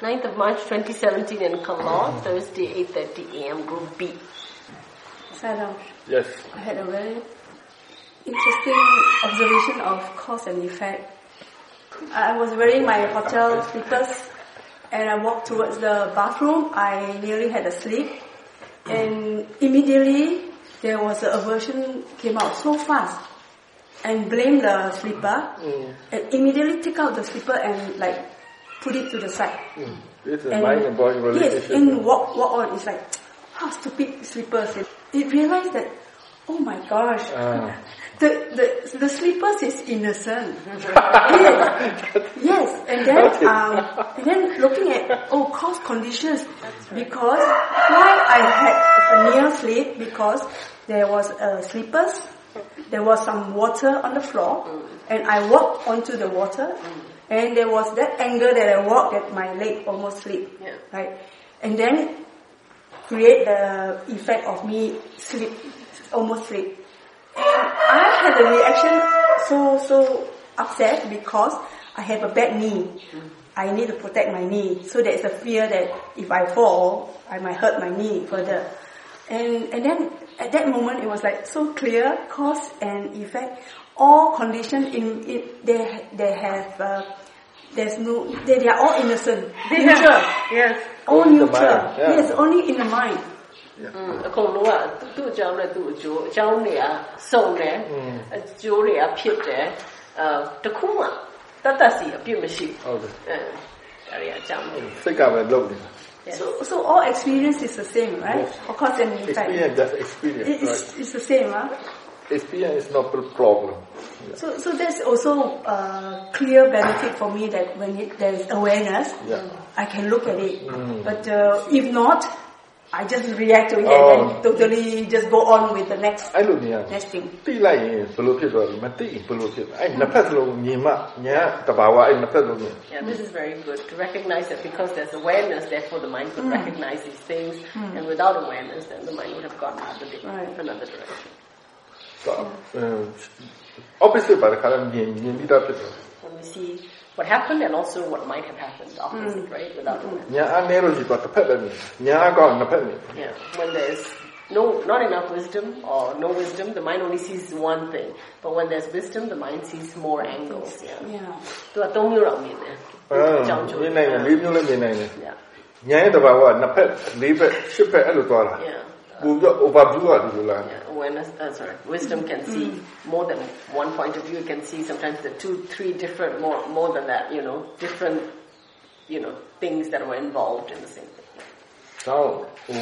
9th of March 2017 in Kalor, mm-hmm. Thursday 8.30 a.m. Group B. Salam. Yes. I had a very interesting observation of cause and effect. I was wearing my hotel slippers and I walked towards the bathroom. I nearly had a sleep and immediately there was a aversion came out so fast and blamed the slipper mm. and immediately take out the slipper and like put it to the side. It's a And- mind and body relationship. Yes, and walk, walk on. It's like, how stupid slippers. It, it realized that, oh my gosh, Ah. the, the, the slippers is innocent. yes. yes, and then, Okay. um, and then looking at, oh, cause conditions, because why I had a near sleep, because there was uh, slippers, there was some water on the floor, and I walked onto the water, and there was that angle that I walked that my leg almost slipped, Yeah. right? And then create the effect of me slip, almost slip. And I had a reaction so, so upset because I have a bad knee. I need to protect my knee. So there's a fear that if I fall, I might hurt my knee further. And, and then at that moment it was like so clear, cause and effect. All conditions in, in they, they have, uh, there's no, they, they are all innocent. Neutral. Yes. All Only the neutral. mind, yeah. Yes, only in the mind. อืมအကုန်လုံးကသူ့သူ့အကြောင်းနဲ့သူ့အကျိုးအကြောင်းတွေကစုံတယ်အကျိုးတွေကဖြစ်တယ်အဲတခုမှတတ်တတ်စီအပြစ်မရှိဟုတ်တယ်အဲဒါတွေအကြောင်းတွေစိတ်ကပဲလုပ်နေတာ So, so all experience is the same, right? Yes. Of course, and effect. experience just experience It- right it's, it's the same, huh? experience is not the problem So, so there's also a clear benefit for me that when it, there is awareness, Yeah. I can look at it. Mm. But uh, if not, I just react to it Oh. and then totally just go on with the next အဲ့လိုနေရ next thing. တိလိုက်ရင်ဘယ်လိုဖြစ်သွားလဲမတိဘယ်လိုဖြစ်လဲအဲ့နှစ်ဖက်စလုံးညီမညာတဘာဝအဲ့နှစ်ဖက်လုံးညီ Yeah, this is very good to recognize that because there's awareness, therefore the mind could recognize these things, and without awareness, then the mind would have gone another, di- Right. another direction. ဆိုအမ် opposite ပါတခါလည်းမြင်မြင်ပြီးသားဖြစ်တယ် When we see what happened and also what might have happened, opposite, right? Without awareness. ညာအားနည်းလို့ရှိသွားတစ်ဖက်လည်းမြင်ညာအားကောင်းနှစ်ဖက်မြင် Yeah, when there's no not enough wisdom or no wisdom, the mind only sees one thing. But when there's wisdom, the mind sees more angles. Yeah. Yeah. သူကသုံးမျိုးတော့မြင်တယ် အဲ အကြောင်းကျိုး မြင်နိုင်တယ်လေးမျိုးလည်းမြင်နိုင်တယ် Yeah. ညာရဲ့တဘာဝကနှစ်ဖက်လေးဖက်ရှစ်ဖက်အဲ့လိုသွားတာ Yeah. ပူပြီး overview ကဒီလိုလား Yeah, awareness, uh, sorry, wisdom can see more than one point of view. It can see sometimes the two, three different, more, more than that, you know, different, you know, things that were involved in the same thing. တောင်းဟို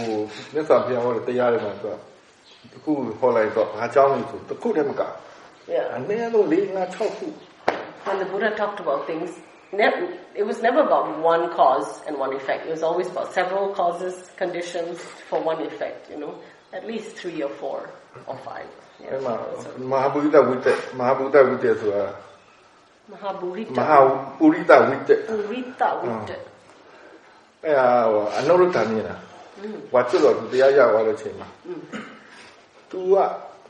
မြတ်စွာဘုရားဟောတဲ့တရားတွေမှာဆိုတခုဟောလိုက်တော့ဘာကြောင်းလဲဆိုတခုတည်းမက Yeah. အနည်းဆုံး၄၅6ခု When the Buddha talked about things, it was never about one cause and one effect. It was always about several causes, conditions for one effect, you know, at least three or four or five. Yeah, Mahabhurita Vite, Mahabhurita Vite Mahabhurita မဟာပုရိသဝိတ္တ Purita Vite. အဲဟာဟိုအနုရုဒ္ဓမြင်တာဟွာကျွတ်တော်သူတရားရသွားတဲ့ချိန်မှာ तू က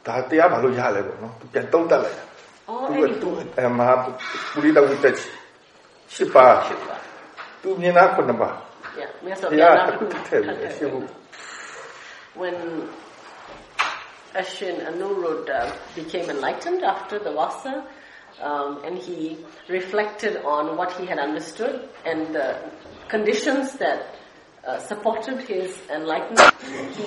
ဒါတရားဘာလို့ရလဲပေါ့နော် तू ပြန်တုံးတက်လိုက်တာ ရှိပါ Shiva. तू မြင်တာခုနှစ်ပါ Yeah. Yes, တရား yeah, တစ်ခုထည့်ပြီးရှိဖို့ when Ashin Anuruddha became enlightened after the Vasa, um, and he reflected on what he had understood and the conditions that uh, supported his enlightenment, he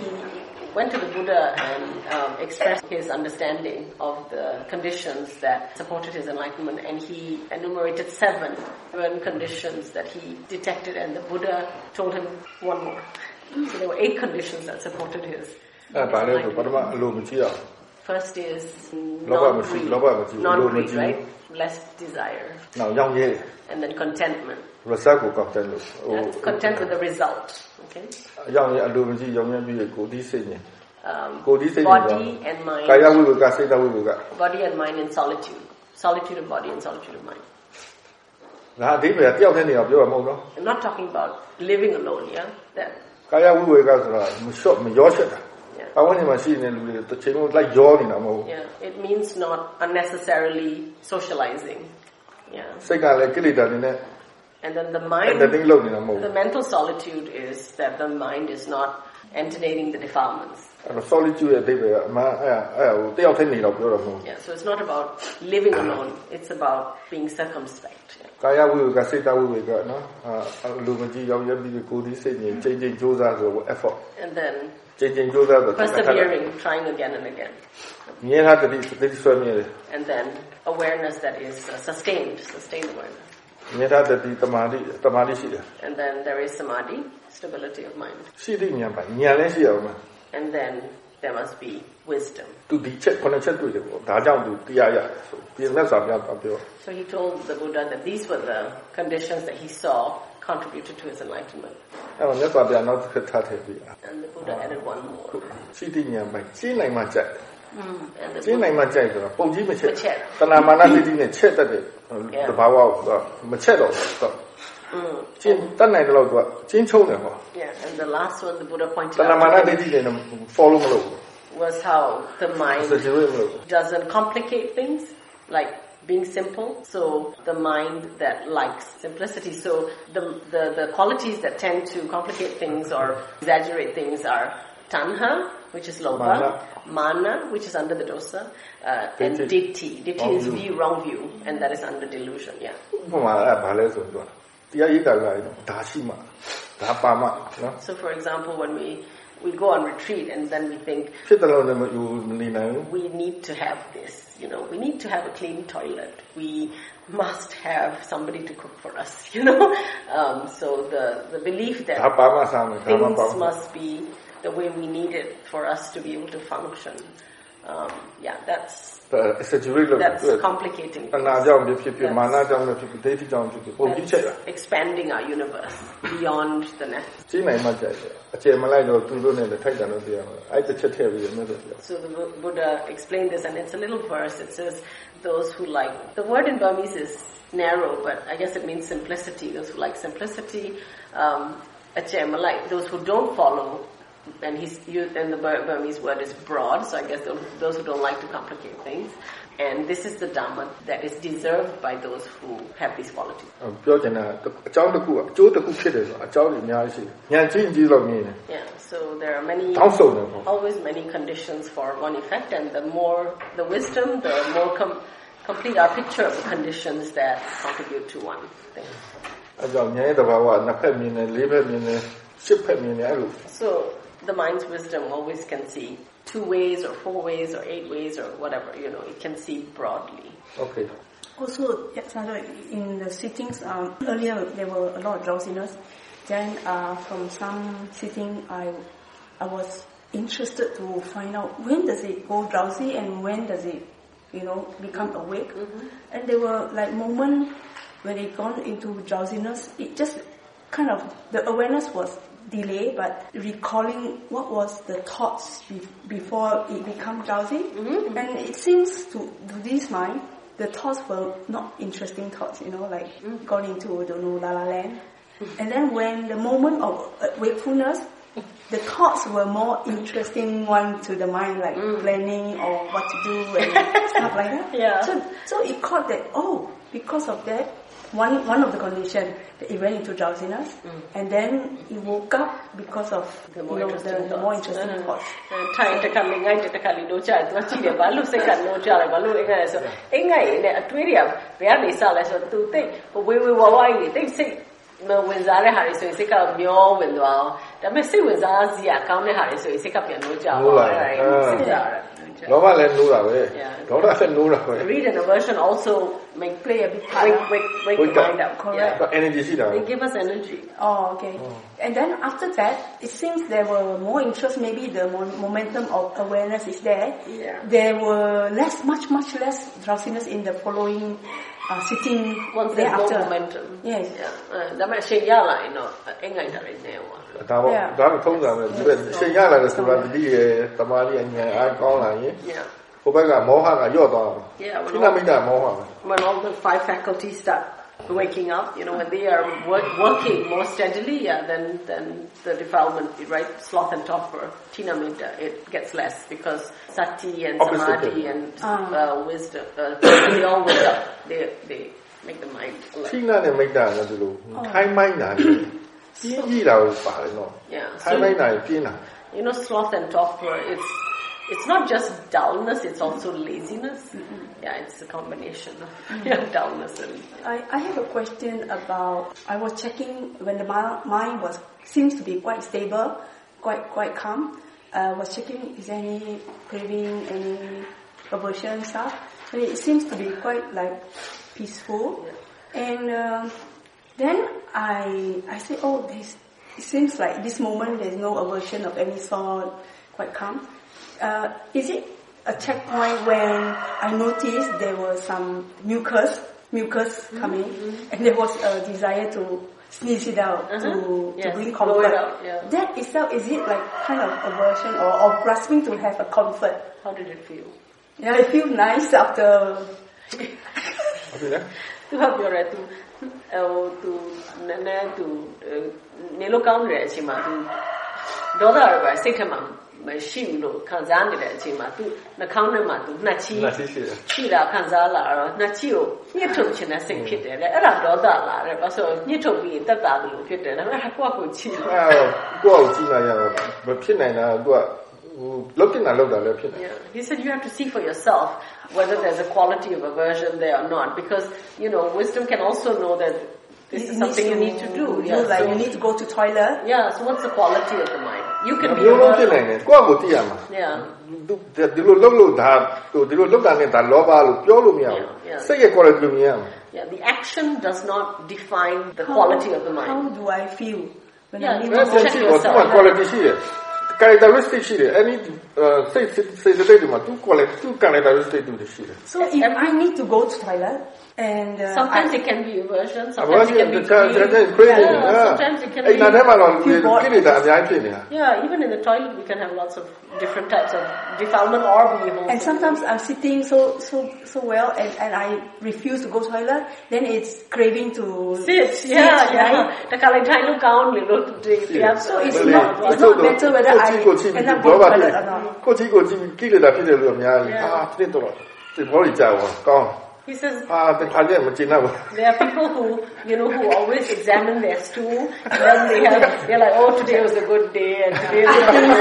went to the Buddha and um, expressed his understanding of the conditions that supported his enlightenment, and he enumerated seven, seven conditions that he detected, and the Buddha told him one more. So there were eight conditions that supported his. First is non-greed, non-greed, right? Less desire. And then contentment. That's content with the result Okay, ရောင်းရဲအလိုမကြည့်ရောင်းရဲပြီးကိုဒီစိတ်နေ um, ကိုဒီစိတ်နေ body and ကာယ mind, ဝိဝကစိတ်တဝိဝက body and mind in solitude, solitude of body and solitude of mind. ဒါအသေးပဲတယောက်တည်းနေအောင်ပြောရမဟုတ်နော် I'm not talking about living alone. Yeah, that ကာယဝိဝကဆိုတာမလျှော့မရောချက်တာ Yeah. အဝန်းကျင်မှာရှိနေတဲ့လူတွေတစ်ချိန်လုံးလိုက်ရောနေတာမဟုတ်ဘူး yeah, it means not unnecessarily socializing. Yeah, စိတ်ကလည်းကိလေသာတွေနဲ့ And then the အဲ့ mind, တသိလုံးနေတာမဟုတ် the mental solitude is that the mind is not entertaining the defilements. အဲ့တော့ solitude ရဲ့အဓိပ္ပာယ်ကအမှန်အဲ့ဒါအဲ့ဒါကိုတယောက်တည်းနေတော့ပြောတော့မဟုတ်ဘူး Yeah, so it's not about living alone. It's about being circumspect. Yeah. ကာယဝိဝေကစိတ်တဝိဝေကနော်အာလူမကြီးရောက်ရပြီးကိုယ်ဒီစိတ်ကြီးချိန်ချိန်ကြိုးစားဆိုတော့ effort And then ချိန်ချိန်ကြိုးစားဆိုတော့ persevering, trying again and again. မြင်တာတတိတတိဆွဲမြင်တယ် And then awareness that is uh, sustained, sustained awareness. မြင်တာတတိတမာတိတမာတိရှိတယ် And then there is samadhi, stability of mind. ရှိသည့်ဉာဏ်ပါဉာဏ်လည်းရှိအောင်မယ် And then there must be wisdom. သူဒီချက်ခုနှစ်ချက်တွေ့တယ်ပေါ့ဒါကြောင့်သူတရားရတယ်ဆိုပြင်မဲ့စွာပြတာပြော So he told the Buddha that these were the conditions that he saw contributed to his enlightenment. အဲ့တော့မြတ်စွာဘုရားနောက်တစ်ခါထားထည့်ပြီးတာ And the Buddha added one more. ရှိသည့်ဉာဏ်ပိုင်ရှင်းနိုင်မှကြိုက် And the ရှင်းနိုင် Buddha, မှကြိုက်ဆိုတော့ပုံကြီးမချက် မချက် တဏမာနစိတ်ကြီးနဲ့ချက်တတ်တဲ့တဘာဝကိုသူကမချက်တော့ဘူးသူက mm, ကျင်းတတ်နိုင်တယ်လို့သူကကျင်းချုံတယ်ဟော yeah, and the last one the Buddha pointed တဏမာန out စိတ်ကြီးနဲ့ follow မလုပ်ဘူး was how the mind exaggerate မလုပ်ဘူး doesn't complicate things, like being simple. So the mind that likes simplicity. So the, the, the qualities that tend to complicate things or exaggerate things are tanha, which is loba, mana, which is under the dosa, uh, and Ditthi. ditti. Ditti Wrong is view. view, wrong view, and that is under delusion. Yeah. ဥပမာအဲ့ဘာလဲဆိုတော့တရားရိပ်တာလာရင်ဒါရှိမှဒါပါမှနော် So for example, when we, we go on retreat and then we think, ဖြစ်တယ်လို့လည်းမယူမနေနိုင်ဘူး we need to have this. You know, we need to have a clean toilet. We must have somebody to cook for us. You know, um, so the the belief ဒါ that ပါမှစားမယ်ဒါမှပါ things မှ must be the way we need it for us to be able to function. Um, yeah, that's ဒါ exaggerate လုပ်တယ် that's သူက complicating. တဏှာကြောင့်ဖြစ်ဖြစ်ဖြစ်မာနကြောင့်ဖြစ်ဖြစ်ဒိဋ္ဌိကြောင့်ဖြစ်ဖြစ်ပုံကြီးချက်တာ That's expanding our universe beyond the net. ရှင်းနိုင်မှကြိုက်တယ်အကျယ်မလိုက်တော့သူတို့နဲ့လည်းထိုက်တယ်လို့ပြောရမှာအဲ့တစ်ချက်ထည့်ပြီးတော့မြတ်စွာဘုရား So the Bu- Buddha explained this, and it's a little verse. It says, "Those who like the word in Burmese is narrow, but I guess it means simplicity. Those who like simplicity, um, achemalai. Those who don't follow, and he's used, and the Bur- Burmese word is broad. So I guess those, those who don't like to complicate things. And this is the dharma that is deserved by those who have these qualities. ပြောချင်တာအကြောင်းတစ်ခုကအကျိုးတစ်ခုဖြစ်တယ်ဆိုအကြောင်းကြီးအများကြီးရှိတယ်ဉာဏ်ကြီးကြီးလို့မြင်တယ် Yeah. So there are many." တောင်းစုံတယ်ပေါ့ always many conditions for one effect, and the more the wisdom, the more com- complete our picture of the conditions that contribute to one thing. အဲကြောင့်ဉာဏ်ရဲ့တဘာဝကနှစ်ဖက်မြင်တယ်လေးဖက်မြင်တယ်ရှစ်ဖက်မြင်တယ်အဲ့လို So the mind's wisdom always can see two ways or four ways or eight ways or whatever, you know, it can see broadly. Okay. Also, Sandra, in the sittings, um, earlier there were a lot of drowsiness. Then uh, from some sitting, I, I was interested to find out when does it go drowsy and when does it, you know, become awake. Mm-hmm. And there were like moments when it gone into drowsiness, it just kind of, the awareness was delayed, but recalling what was the thoughts be- before it become drowsy. Mm-hmm. And it seems to, to this mind, the thoughts were not interesting thoughts, you know, like mm. gone into, don't know, la la land. And then when the moment of uh, wakefulness, the thoughts were more interesting one to the mind, like mm. planning or what to do and stuff like that. Yeah. So, so it caught that, oh, because of that, one, one of the condition, that it went into drowsiness, and then it woke up because of The you more know, interesting the, the more thoughts. interesting Uh-huh. thoughts. ထိုင်တစ်ခါလေးငိုက်တစ်ခါလေးတော့ကြာတယ်သူကကြည့်တယ်ဘာလို့စိတ်ကလုံးကြလဲဘာလို့အိမ်ငိုက်လဲဆိုအိမ်ငိုက်ရင်လည်းအတွေးတွေကဘယ်ကနေစလဲဆိုတော့သူသိဝေဝေဝဝကြီးသိစိတ်မဝင်စားတဲ့ဟာတွေဆိုရင်စိတ်ကမျောဝင်သွားအောင်ဒါပေမဲ့စိတ်ဝင်စားစရာကောင်းတဲ့ဟာတွေဆိုရင်စိတ်ကပြန်လို့ကြာပါအဲ့ဒါစိတ်ကြရတယ် လောဘလည်းနိုးတာပဲ Yeah. ဒေါသလည်းနိုးတာပဲ read and aversion also make play a big part wake wake wake Wake the up. mind up Correct. But energy ရှိတာပဲ they give us energy Oh, okay. And then after that, it seems there were more interest. Maybe the mo- momentum of awareness is there. Yeah. There were less, much, much less drowsiness in the following uh, sitting once there's more thereafter. momentum Yes. yeah အဲဒါပေမဲ့အချိန်ရလာရင်တော့အိမ်ငိုက်တာတွေနေသွားဒါပေါ့ Yeah. ဒါကထုံးတာပဲဒီဘက်ရှင်ရလာတဲ့ဆိုတာတတိရဲ့တမာရီအညာအားကောင်းလာရင် yeah ဟိုဘက်ကမောဟကညော့သွားအောင် Yeah, well, ခိနမိတ်တာမောဟပဲ when all the five faculties start waking up, you know, when they are work, working more steadily, yeah, then, then the defilement, right, sloth and torpor, thinamiddha, it gets less because sati and Obviously. samadhi and ah. uh, wisdom, uh, they all wake up. They, they make the mind. Thina and make that, you know, oh. high mind, yeah. High mind, Thina. You know, sloth and torpor. Uh, it's, it's not just dullness, it's also laziness. Mm-hmm. Yeah, it's a combination of yeah, dullness and I, I have a question about, I was checking when the mind was, seems to be quite stable, quite, quite calm. I was checking is there any craving, any aversion stuff. So it seems to be quite like peaceful. And um, then I, I say, oh, this it seems like this moment there's no aversion of any sort, quite calm. Uh, is it a checkpoint when I noticed there was some mucus, mucus coming, and there was a desire to sneeze it out to, to Yes, bring blow it comfort. out, yeah. That itself is it like kind of aversion or, or grasping to have a comfort? how did it feel? Yeah, I feel nice after. ဟုတ်ပြီလား သူကပြောတယ်သူဟိုသူနည်းနည်းသူနေလို့ကောင်းနေတဲ့အချိန်မှာသူဒေါသရပဲစိတ်ထက်မှာ မရှိဘူးလို့ခံစားနေတဲ့အချိန်မှာသူနှာခေါင်းထဲမှာသူနှက်ချီ နှက်ချီရှိတယ် ရှိတာခံစားလာတော့နှက်ချီကိုညှစ်ထုတ်ခြင်းနဲ့စိတ်ဖြစ်တယ်လေအဲ့ဒါဒေါသလာတယ်ဘာလို့ညှစ်ထုတ်ပြီးရင်တက်တာလို့ဖြစ်တယ်ဒါပေမဲ့ကိုယ့်ကိုယ်ချီလို့ အဲကိုယ့်ကိုကြည့်လိုက်ရတော့မဖြစ်နိုင်တာကိုကဟိုလုတ်တင်တာလုတ်တာလည်းဖြစ်နေ Yeah. He said you have to see for yourself whether there's a quality of aversion there or not, because you know wisdom can also know that this is It something you needs need to do. do, Yeah. like so, you need to go to toilet. yeah. So what's the quality of the mind? You can be မျိုးလုံးဖြစ် averse- နိုင်တယ်ကိုယ့်ကိုကြည့်ရမှာ Yeah. သူဒီလိုလုတ်လို့ဒါဟိုဒီလိုလုတ်တာနဲ့ဒါလောဘလို့ပြောလို့မရဘူး Yeah, yeah. စိတ်ရဲ့ quality ကိုမြင်ရမှာ Yeah. The action does not define the quality of the How mind. do I feel when Yeah, I leave youအဲ the mustဆ check င်ကြည့်တော့သူ yourself. က quality ရှိတယ် Calendaristă șire. I need uh, să să să dai tu colect tu calendaristă tu de. So if I need to go to toilet, and uh, sometimes I, it can be aversion, sometimes it can be crazy. Yeah, yeah. Sometimes it can be. Yeah, even in the toilet we can have lots of different types of defilement or behavior. And sometimes I'm sitting so so so well and and I refuse to go to toilet, then it's craving to sit. sit yeah, yeah. Right? The kalendai lu kaun lu. So it's not it's not better whether I ကိုကြည့် end ပြီး up လော going ဘ to ဖြစ် toilet or not. ကိုကြည့်ကိုကြည့်ပြီးကိလေသာဖြစ်တယ်လို့အများကြီး Yeah. ဟာဖြစ်တော့ဒီဘောကြီးကြောက်ကောင်း He says ဟာတခါကျမကျင်တော့ဘူး there are people who, you know, who always examine their stool and then they have, they're like, oh, today was a good day and today was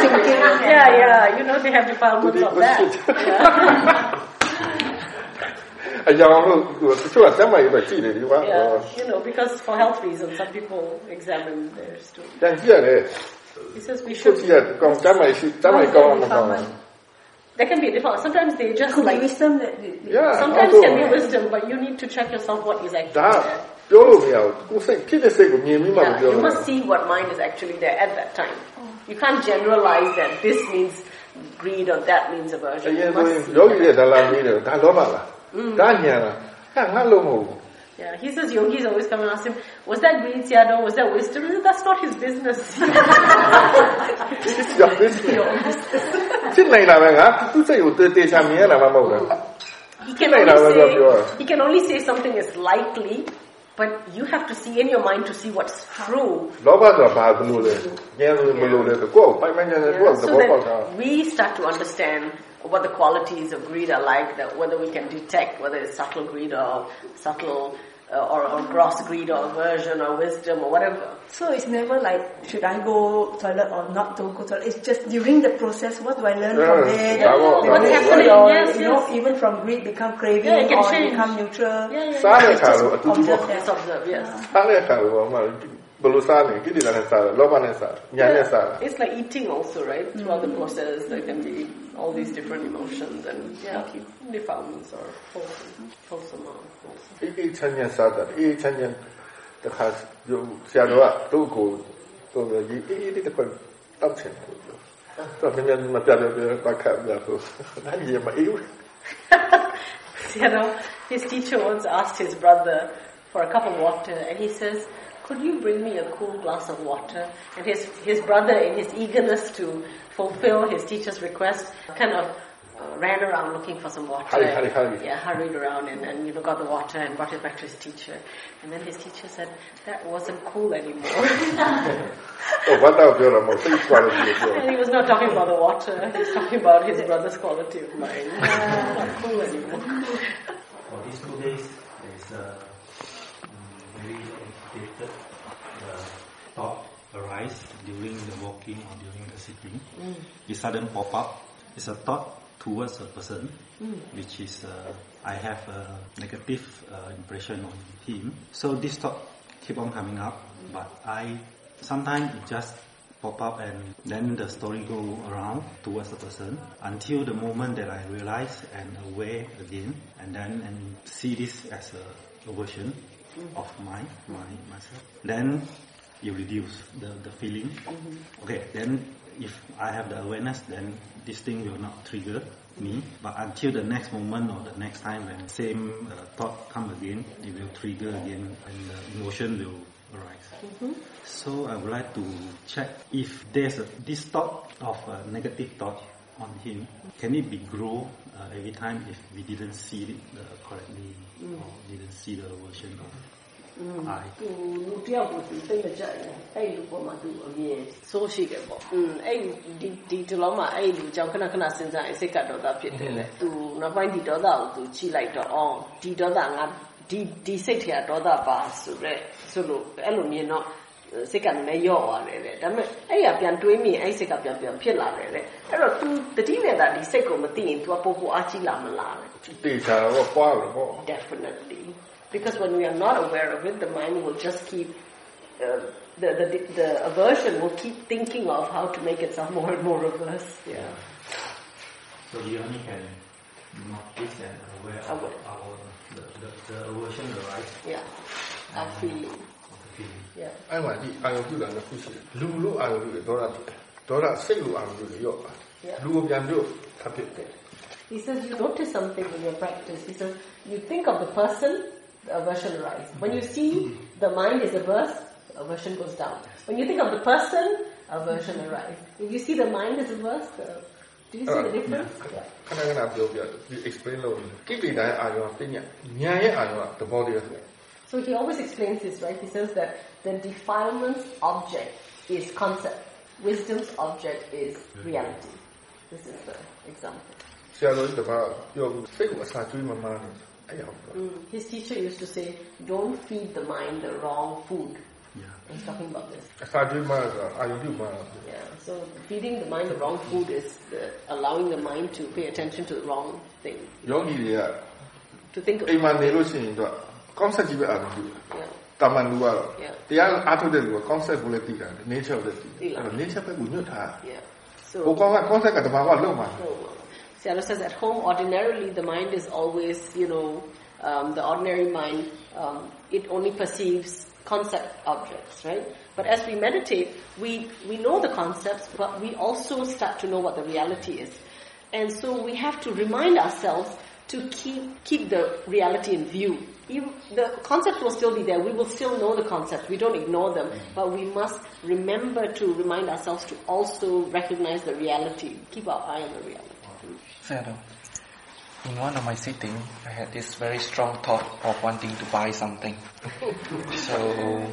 a good day. Yeah, yeah, you know, they have defilements of that. Yeah. အကြောင်းလို့တချို့ကစမ်းမရေးပဲကြည့်တယ်ဒီကွာ yeah, you know, because for health reasons, some people examine their stool. တန်ကြည့်ရတယ် He says we သူ should, ကြည့်ရကောင်းစမ်းမရေးစမ်းမရေးကောင်းအောင်ကောင်း there can be a defilement. Sometimes they just Could be like, wisdom that that- that- Yeah. sometimes also- can be wisdom, but you need to check yourself what is actually ဒါ there. ပြောလို့မရဘူးကိုစိတ်ဖြစ်တဲ့စိတ်ကိုမြင်ပြီးမှ Yeah, ပြော you လို့ must see what mind is actually there at that time. You can't generalize that this means greed or that means အ aversion. ရင် You ဆို must ရင် see. ယောဂီရဲ့ဒါလာမင်းတယ်ဒါလောဘလားဒါညာလားဟာငါလုံးမဟုတ်ဘူး yeah, he says yogis always come and ask him, was that greed, Sayadaw? Was that wisdom? That's not his business. it's your business. 进来了没啊？这有对对下面了吗？某人。He can, only say, he can only say something is likely, but you have to see in your mind to see what's true. Yeah. So that we start to understand what the qualities of greed are like, that whether we can detect whether it's subtle greed or subtle uh, or, or gross greed or aversion or wisdom or whatever. So it's never like, should I go toilet or not to go toilet? It's just during the process, what do I learn yeah, from it? Yeah, what's what happening? Or, yes, you know, even from greed become craving yeah, it or change. become neutral. Yeah, yeah, yeah. Just observe, Yes. observe, yes. perlu saling kita tidak salah lo mana salah nyanya salah it's like eating also right mm. throughout mm-hmm. the process there can be all these different emotions and yeah defilements or wholesome, wholesome you know, his teacher once asked his brother for a cup of water, and he says, "Could you bring me a cool glass of water?" And his his brother, in his eagerness to fulfill his teacher's request, kind of uh, ran around looking for some water. Hurry, hurry, hurry. Yeah, hurried around and, and you know got the water and brought it back to his teacher. And then his teacher said that wasn't cool anymore. oh, what of your emotions quality of And he was not talking about the water. He was talking about his brother's quality of mind. not cool anymore. For these two days, there is a uh, very agitated uh, thought arise during the walking or during the sitting. Mm. It sudden pop up. It's a thought towards a person, mm. which is uh, I have a negative uh, impression on him. So this thought keep on coming up, but I sometimes it just pop up and then the story go around towards the person until the moment that I realize and aware again and then and see this as a, a version mm. of my, my myself. Then you reduce the, the feeling. Mm-hmm. Okay, then if I have the awareness, then this thing will not trigger me. But until the next moment or the next time when same uh, thought come again, it will trigger again and the emotion will arise. Mm-hmm. So I would like to check if there's a, this thought of a negative thought on him, can it be grow uh, every time if we didn't see it uh, correctly mm. or didn't see the version of သူလူတယောက်ကိုသူစိတ်မကြိုက်ဘူးအဲ့လူပေါ်မှာသူအမြင်ဆိုးရှိတယ်ပေါ့อืมအဲ့ဒီဒီတလုံးမှာအဲ့လူကြောင့်ခဏခဏစဉ်းစားရင်စိတ်ကဒေါသဖြစ်တယ်လေသူနောက်ပိုင်းဒီဒေါသကိုသူကြည့်လိုက်တော့အော်ဒီဒေါသငါဒီဒီစိတ်ထဲကဒေါသပါဆိုရက်ဆိုလို့အဲ့လိုမြင်တော့စိတ်ကလည်းရော့သွားတယ်လေဒါပေမဲ့အဲ့ရပြန်တွေးမိအဲ့စိတ်ကပြန်ပြန်ဖြစ်လာတယ်လေအဲ့တော့ तू တတိနဲ့တာဒီစိတ်ကိုမသိရင် तू ကပို့ပို့အားကြီးလာမလားတေချာတော့ပွားလို့ပေါ့ definitely Because when we are not aware of it, the mind will just keep, uh, the, the, the aversion will keep thinking of how to make itself more and more reverse. Yeah. So we only can notice and aware of aware. our, the, the, the aversion arise. Yeah. Our feeling. Yeah. အဲ့မှာဒီအာယုပြုတာနှစ်ခုရှိတယ်လူလို့အာယုပြုတယ်ဒေါသဖြစ်တယ်ဒေါသစိတ်လို့အာယုပြုတယ်ရော့ပါလူကိုပြန်ပြုတ်ထပ်ဖြစ်တယ် He says you notice something in your practice. He says you think of the person the aversion rise. When you see the mind is averse, aversion goes down. When you think of the person, aversion arises. If you see the mind is averse, the, do you see uh, the difference? Yeah. ခဏခဏပြောပြဒီ explain လုပ်နေကိလေသာရဲ့အာရုံကပညာဉာဏ်ရဲ့အာရုံကသဘောတရားဆို So he always explains this, right? He says that the defilement's object is concept. Wisdom's object is reality. This is the example. ဆရာတော်ကပြောစိတ်ကိုအစာကျွေးမမှန်းနေ Mm. His teacher used to say, don't feed the mind the wrong food. Yeah. He's talking about this. Yeah, so feeding the mind the wrong food is the, allowing the mind to pay attention to the wrong thing. To think of concept ကြီးပဲအာရုံပြုတယ်။တာမန်လူကတော့တရားအားထုတ်တဲ့လူက concept ကိုလည်းသိတာ nature ကိုလည်းသိတယ်။အဲ့တော့ nature ဘက်ကိုညွတ်ထား။ So ဟိုကောင်က concept ကတဘာကလုံးမှာ။ Sayadaw says at home, ordinarily the mind is always, you know, um, the ordinary mind, um, it only perceives concept objects, right? But as we meditate, we, we know the concepts, but we also start to know what the reality is. And so we have to remind ourselves to keep, keep the reality in view. You, the concepts will still be there. We will still know the concepts. We don't ignore them. But we must remember to remind ourselves to also recognize the reality. Keep our eye on the reality. Uh, in one of my sitting, I had this very strong thought of wanting to buy something. so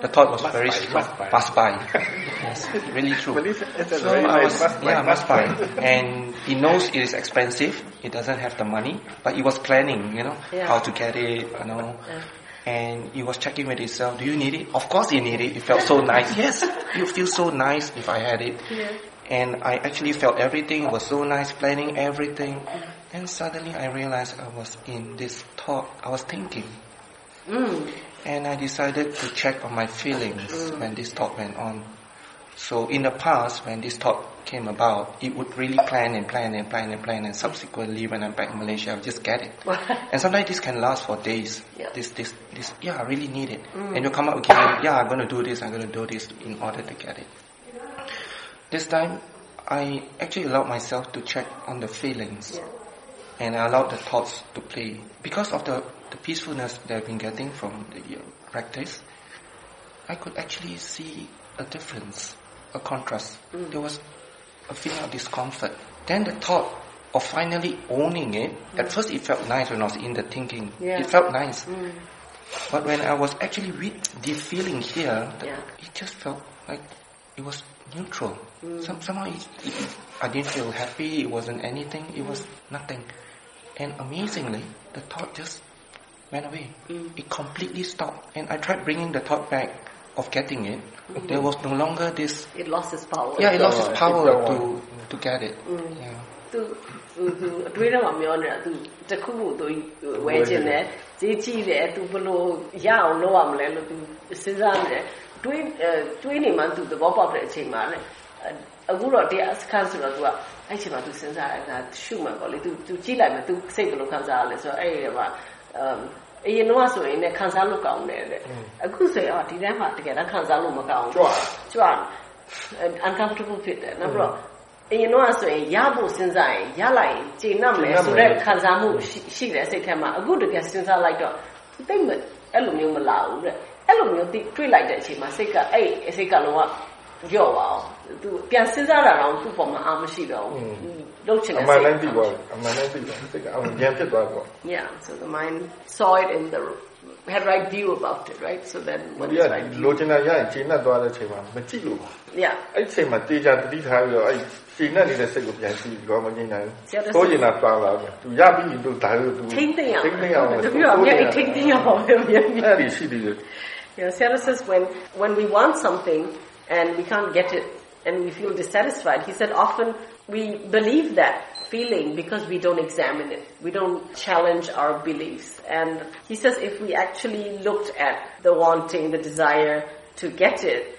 the thought was must very buy, strong. Must buy. Must buy. yes, really true. so I was, must yeah, buy, must buy. And he knows it is expensive. He doesn't have the money, but he was planning, you know, yeah. how to get it, you know. Yeah. And he was checking with himself, do you need it? Of course he need it. It felt so nice. Yes, you feel so nice if I had it. Yeah. And I actually felt everything was so nice, planning everything. And suddenly I realized I was in this thought, I was thinking. Mm. And I decided to check on my feelings mm. when this thought went on. So in the past, when this thought came about, it would really plan and plan and plan and plan, and subsequently, when I'm back in Malaysia, I'll just get it. and sometimes this can last for days. Yeah. This, this, this. Yeah, I really need it. Mm. And you come up again. Yeah, I'm going to do this. I'm going to do this in order to get it. This time, I actually allowed myself to check on the feelings. Yeah. And I allowed the thoughts to play. Because of the, the peacefulness that I've been getting from the uh, practice, I could actually see a difference, a contrast. Mm. There was a feeling of discomfort. Then the thought of finally owning it, mm. at first it felt nice when I was in the thinking. Yeah. It felt nice. Mm. But when I was actually with the feeling here, yeah. it just felt like it was neutral. Mm. Some, somehow it, it, I didn't feel happy. It wasn't anything. It was nothing. And amazingly, the thought just went away. It completely stopped. And I tried bringing the thought back of getting it. There was no longer this. It lost its power. Yeah, it lost its It's power gone. to to get it. Yeah. သူသူသူအတွေးထဲမှာမျောနေတာသူတစ်ခုခုသူဝယ်ခြင်းတယ်ဈေးကြီးတယ်သူဘယ်လိုရအောင်လုပ်ရမလဲလို့သူစဉ်းစားနေတယ် တွေးအဲတွေးနေမှသူသဘောပေါက်တဲ့အချိန်မှာလေအဲအခုတော့တရားစခန်းဆိုတော့သူကအဲ့ချိန်မှာသူစဉ်းစားတယ်ဒါရှုမှန်ပေါ့လေသူသူကြည့်လိုက်မယ်သူစိတ်ဘယ်လိုခံစားရလဲဆိုတော့အဲ့ဒီမှာအမ်အရင်တော့ဆိုရင်လည်းခံစားလို့ကောင်းတယ်တဲ့အခုဆိုရင်အော်ဒီထဲမှာတကယ်တော့ခံစားလို့မကောင်းဘူးကြွကြွ uncomfortable ဖြစ်တယ်နောက်ပြီးတော့အရင်တော့ဆိုရင်ရဖို့စဉ်းစားရင်ရလိုက်ရင်ကျေနပ်မယ်ဆိုတဲ့ခံစားမှုရှိရှိတယ်စိတ်ထဲမှာအခုတကယ်စဉ်းစားလိုက်တော့သိမ့်မအဲ့လိုမျိုးမလာဘူးတဲ့ အဲ့လိုမျိုးသိတွေ့လိုက်တဲ့အချိန်မှာစိတ်ကအဲ့အစိတ်ကလုံးဝကြော့ပါအောင်သူပြန်စဉ်းစားတာတော့သူ့ပေါ်မှာအာမရှိတော့ဘူးလုပ်ချင်အတဲ့မှန်စိတတ်မ်းသိသွားတယ်အမှန်တမ်းသိသွားတယ်စိတ်ကအမှန်ပြန်ဖြစ်သွားတော့ yeah so the mind saw it in the had right view about it right so then မ when ဒီ it's က right view လိုချင်တာရရင်ချိန်နဲ့သွားတဲ့အချိန်မှာမကြည့်လို့ပါ yeah အဲ့ဒီအချိန်မှာတေချာတတိထားပြီးတော့အဲ့ချိန်နဲ့နေတဲ့စိတ်ကိုပြန်ကြည့်ပြီးတော့မငြိမ်းနိုင်ဆရာတို့ဘူးကိုကျင်တာပါလာတယ်သူရပြီသူဒါလို့သူထိမ့်သိမ်းအောင်ထိမ့်သိမ်းအောင်တပြည့်အောင်မြဲထိမ့်သိမ်းအောင်ပဲမြဲမြဲအဲ့ဒီရှိသေးတယ် You know, Sarah says when, when we want something and we can't get it and we feel dissatisfied, he said often we believe that feeling because we don't examine it. We don't challenge our beliefs. And he says if we actually looked at the wanting, the desire to get it,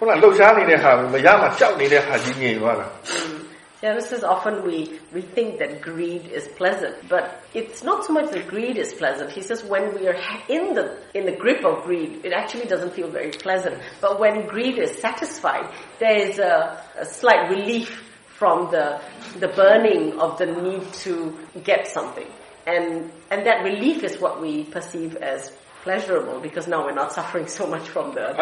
ခုနလှုပ်ရှားနေတဲ့ဟာမရမှကြောက်နေတဲ့ဟာကြီးငြိမ်သွားတာ Yeah, this is often we, we think that greed is pleasant, but it's not so much that greed is pleasant. He says when we are ha- in the, in the grip of greed, it actually doesn't feel very pleasant. But when greed is satisfied, there is a, a slight relief from the, the burning of the need to get something. And, and that relief is what we perceive as pleasurable because now we're not suffering so much from the.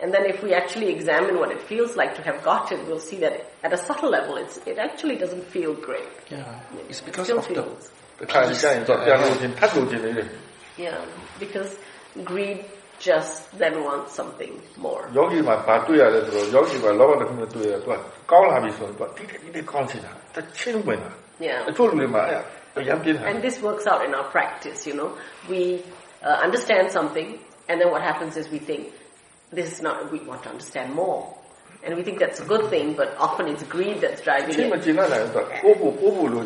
and then if we actually examine what it feels like to have gotten, we'll see that at a subtle level, it's, it actually doesn't feel great. Yeah, it's because it of feels. the. the yeah, because greed just then wants something more. Yeah. And this works out in our practice, you know. We uh, understand something, and then what happens is we think, this is not, we want to understand more. And we think that's a good thing, but often it's greed that's driving it.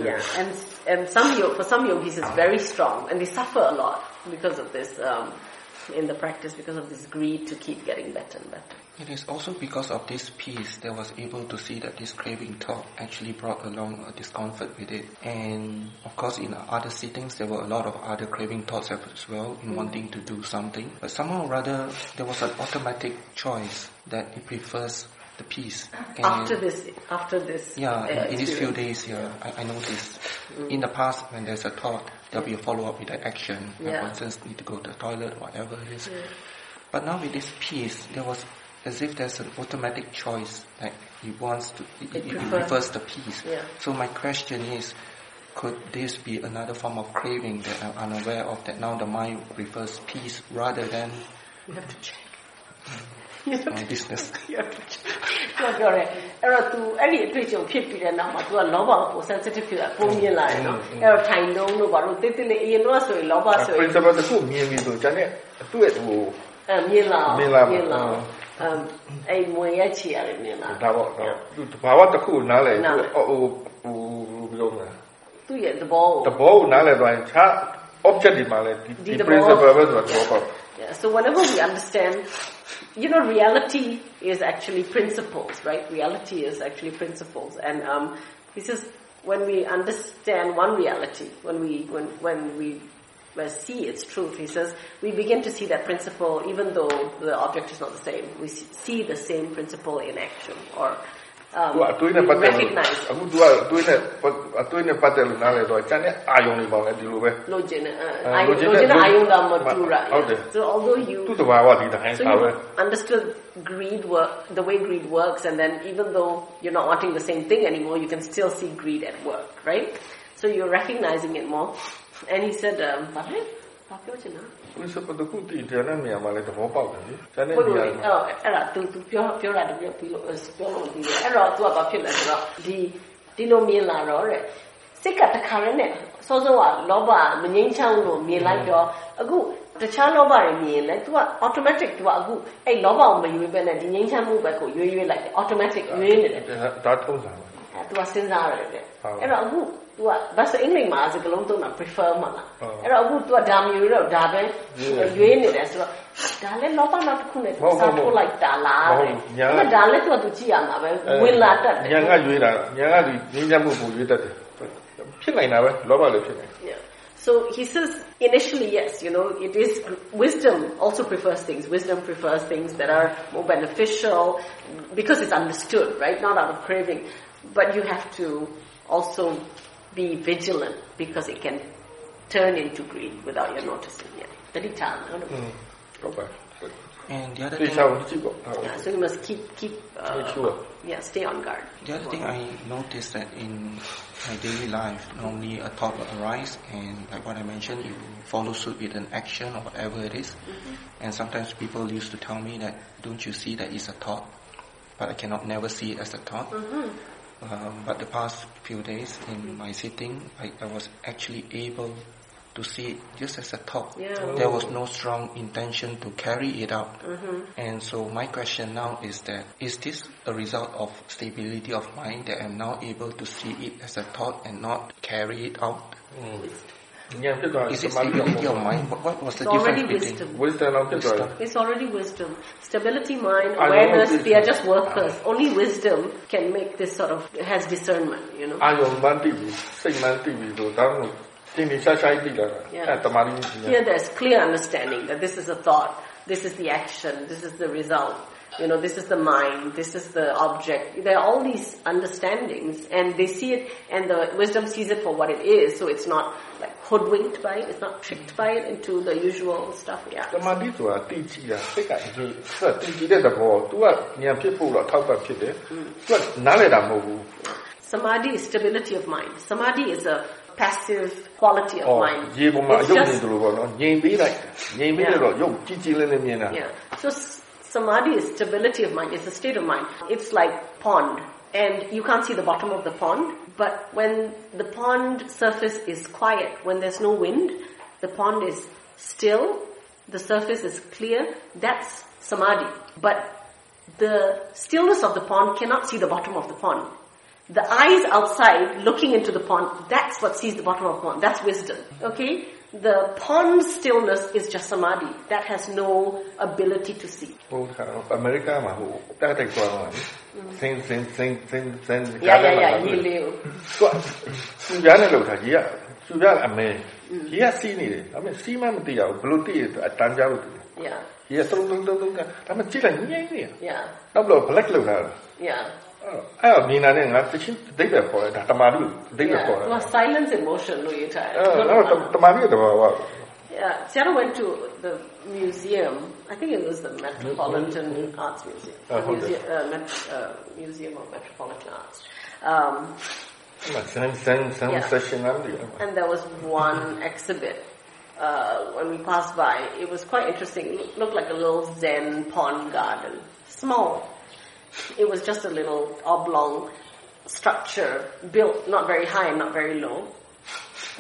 Yeah. And, and some, for some yogis it's very strong, and they suffer a lot because of this, um, in the practice, because of this greed to keep getting better and better. It is also because of this peace that was able to see that this craving thought actually brought along a discomfort with it. And of course, in other sittings, there were a lot of other craving thoughts as well in wanting to do something. But somehow or rather, there was an automatic choice that it prefers the peace. And After this, after this, yeah, uh, in, in these few days, yeah, I, I noticed. In the past, when there's a thought, there'll be a follow-up with an action. Like, Yeah. For instance, need to go to the toilet, whatever it is. But now with this peace, there was as if there's an automatic choice. Like he wants to, he, It he prefers- prefers the peace. Yeah. So my question is, could this be another form of craving that I'm unaware of? That now the mind prefers peace rather than You have to check. You have my to business. you have to check. သူကပြောတယ်အဲ့တော့ तू အဲ့ဒီအတွေ့အကြုံဖြစ်ပြီးတဲ့နောက်မှာ तू ကလောဘကိုပို sensitive ဖြစ်တာပုံမြင်လာတယ်နော်အဲ့တော့ထိုင်တုံးလို့ဘာလို့တိတိလေးအရင်တော့ဆိုရင်လောဘဆိုရင် principle တစ်ခုမြင်ပြီဆိုကျန်တဲ့အတွေ့အဟို အဲမြင်လာ မြင်လာပါ မြင်လာ အမ်အဲ့မွေရက်ချီရတယ်မြင်လာ ဒါပေါ့တော့သူတဘာဝတစ်ခုကိုနားလဲ နား သူ လည် ဟိုဟိုပြောမှာ သူ့ရဲ့သဘောကို တဘောကိုနားလဲသွားရင်ခြား object ဒီမှာလဲဒီ ဒီ ဒီ သဘော principle ပဲဆိုတော့သဘောပေါက် Yeah, so whenever we understand, you know, reality is actually principles, right? Reality is actually principles. And um, he says when we understand one reality, when we, when, when we uh, see its truth, he says, we begin to see that principle even though the object is not the same. We see the same principle in action or i don't ina patel, aku dua, tu ina, tu ina understood greed work, the way greed works, and then even though you're not wanting the same thing anymore, you can still see greed at work, right? So you're recognizing it more. and he said um ဘာလဲဘာပြောချင်တာ ဝိသပတကုတိတဲ့နေရာမှာလည်းသဘောပေါက်တယ်လေကျန်တဲ့ ဝိ နေ ဝိ ရာ အဲ့ မှာ တော့အဲ့ဒါ तू तू ပြောပြောတာတပြပြီးလို့ပြောလို့မပြီးဘူးအဲ့တော့ तू ကဘာဖြစ်လဲဆိုတော့ဒီဒီလိုမြင်လာတော့တဲ့စိတ်ကတခါရဲနဲ့စောစောကလောဘမငြိမ်းချမ်းလို့မြင်လိုက်တော့အခုတခြားလောဘတွေမြင်လဲ तू က automatic तू ကအခုအဲ့လောဘကိုမရွေးပဲနဲ့ဒီငြိမ်းချမ်းမှုဘက်ကိုရွေးရွေးလိုက်တယ် automatic ရွေးနေတယ် ဒါထုံးစံပါ အဲ तू ကစဉ်းစားရတယ်တဲ့ ဟုတ် အဲ့တော့အခု तू ကဘာစအင်္ဂလိပ်မှာစကားလုံးသုံးတာ prefer မှာလား ဟုတ် အဲ့တော့အခု तू ကဒါမျိုးတော့ဒါပဲ ရွေးတယ် ရွေးနေတယ်ဆိုတော့ဒါလည်းလောဘနောက်တစ်ခုနဲ့ မဟုတ်ဘူး စားထုတ်လိုက်တာလား မဟုတ် တဲ့ ဘူးညာ အဲ့ဒါလည်း तू က तू ကြည့်ရမှာပဲဝင်လာတတ်တယ် ညာကရွေးတာညာကဒီငင်းချမှုပူရွေးတတ်တယ်ဖြစ်နိုင်တာပဲလောဘလည်းဖြစ်နိုင် Yeah. So he says initially, yes, you know, it is wisdom also prefers things. Wisdom prefers things that are more beneficial because it's understood, right? Not out of craving. But you have to also be vigilant because it can turn into greed without your noticing it. The Mm. Okay. And the other thing, yeah, so you must keep keep uh, yeah stay on guard. The other thing I noticed that in my daily life, normally a thought will arise, and like what I mentioned, you follow suit with an action or whatever it is. Mm-hmm. And sometimes people used to tell me that, "Don't you see that it's a thought?" But I cannot never see it as a thought. Mm-hmm. Um, but the past few days in my sitting, I, I was actually able to see it just as a thought. Yeah. There was no strong intention to carry it out. And so my question now is that, is this a result of stability of mind that I'm now able to see it as a thought and not carry it out? ဉာ yeah, it's it stability of mind? But what was the it's difference already wisdom. Wisdom, the wisdom. It's already wisdom. Stability, mind, awareness, they are just workers. Uh, Only wisdom can make this sort of, has discernment, you know. Yeah. Here there's clear understanding that this is a thought, this is the action, this is the result You know, this is the mind, this is the object. There are all these understandings and they see it and the wisdom sees it for what it is. So it's not like hoodwinked by it, it's not tricked by it into the usual stuff. တ Yeah. မာတိဆိုတာတည်ကြည်တာစိတ်ကဒီဆက်တည်ကြည်တဲ့သဘော तू ကဉာဏ်ဖြစ်ဖို့တော့ထောက်ပံ့ဖြစ်တယ် तू ကနားလည်တာမဟုတ်ဘူး Samadhi is stability of mind. Samadhi is a passive quality of ဟော mind. ရေပေါ်မှာအ It's ယုတ်နေ just သလိုပေါ့နော်ငြိမ်ပေးလိုက်ငြိမ်ပေးလိုက်တော့ယုတ်ကြည်ကြည်လေးလေးမြင်တာ Yeah. So s- samadhi is stability of mind. It's a state of mind. It's like pond. And you can't see the bottom of the pond. But when the pond surface is quiet, when there's no wind, the pond is still, the surface is clear, that's samadhi. But the stillness of the pond cannot see the bottom of the pond. The eyes outside looking into the pond, that's what sees the bottom of the pond. That's wisdom. Okay? The pond stillness is just samadhi. That has no ability to see. ဟိုခါအမေရိကမှာဟိုတက်တက်သွားတာစင်းစင်းစင်းစင်းစင်း Yeah, yeah, yeah. Yileo. သူကသူရနဲ့လောက်တာကြီးကသူရအမေကြီးကစီးနေတယ်ဒါပေမဲ့စီးမှမသိရဘူးဘလို့သိရအတန်းကြလို့ Yeah, ကြီးကသုံးသုံးသုံးသုံးကဒါမှကြည့်လိုက်ငြိမ့်နေ yeah, နောက်တော့ black လောက်တာ yeah. အဲ့တော့မြင်တာနဲ့ငါတချင်းဒိတ်ပဲခေါ်တယ်ဒါတမာတိဒိတ်ပဲခေါ်တယ် was silence emotion လို့ရေးထားတယ်အဲ့တော့တမာတိရဲ့တဘာဝ Yeah, Sayadaw went to the museum. I think it was the Metropolitan Arts Museum, uh, museum, uh, Met, uh, Museum of Metropolitan Arts. Um, yeah. session. And there was one exhibit uh, when we passed by, it was quite interesting. It looked like a little Zen pond garden. Small, it was just a little oblong structure built not very high, and not very low.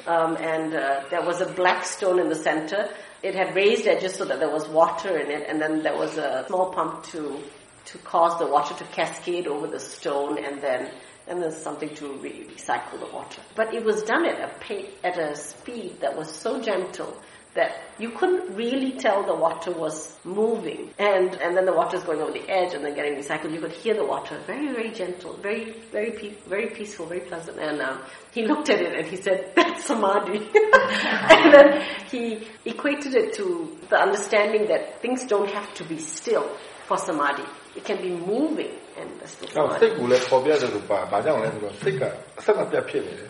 Um, and uh, there was a black stone in the center. It had raised edges so that there was water in it, and then there was a small pump to to cause the water to cascade over the stone, and then and there's something to re- recycle the water. But it was done at a pa- at a speed that was so gentle that you couldn't really tell the water was moving, and and then the water is going over the edge and then getting recycled. You could hear the water, very very gentle, very very pe- very peaceful, very pleasant. And um, he looked at it and he said, "That's samadhi," and then he equated it to the understanding that things don't have to be still. for samadhi. It can be moving and that's the နောက် samadhi. စိတ်ကူလည်းပေါ်ပြတယ်လို့ပါဘာကြောင့်လဲဆိုတော့စိတ်ကအဆက်မပြတ်ဖြစ်နေတယ်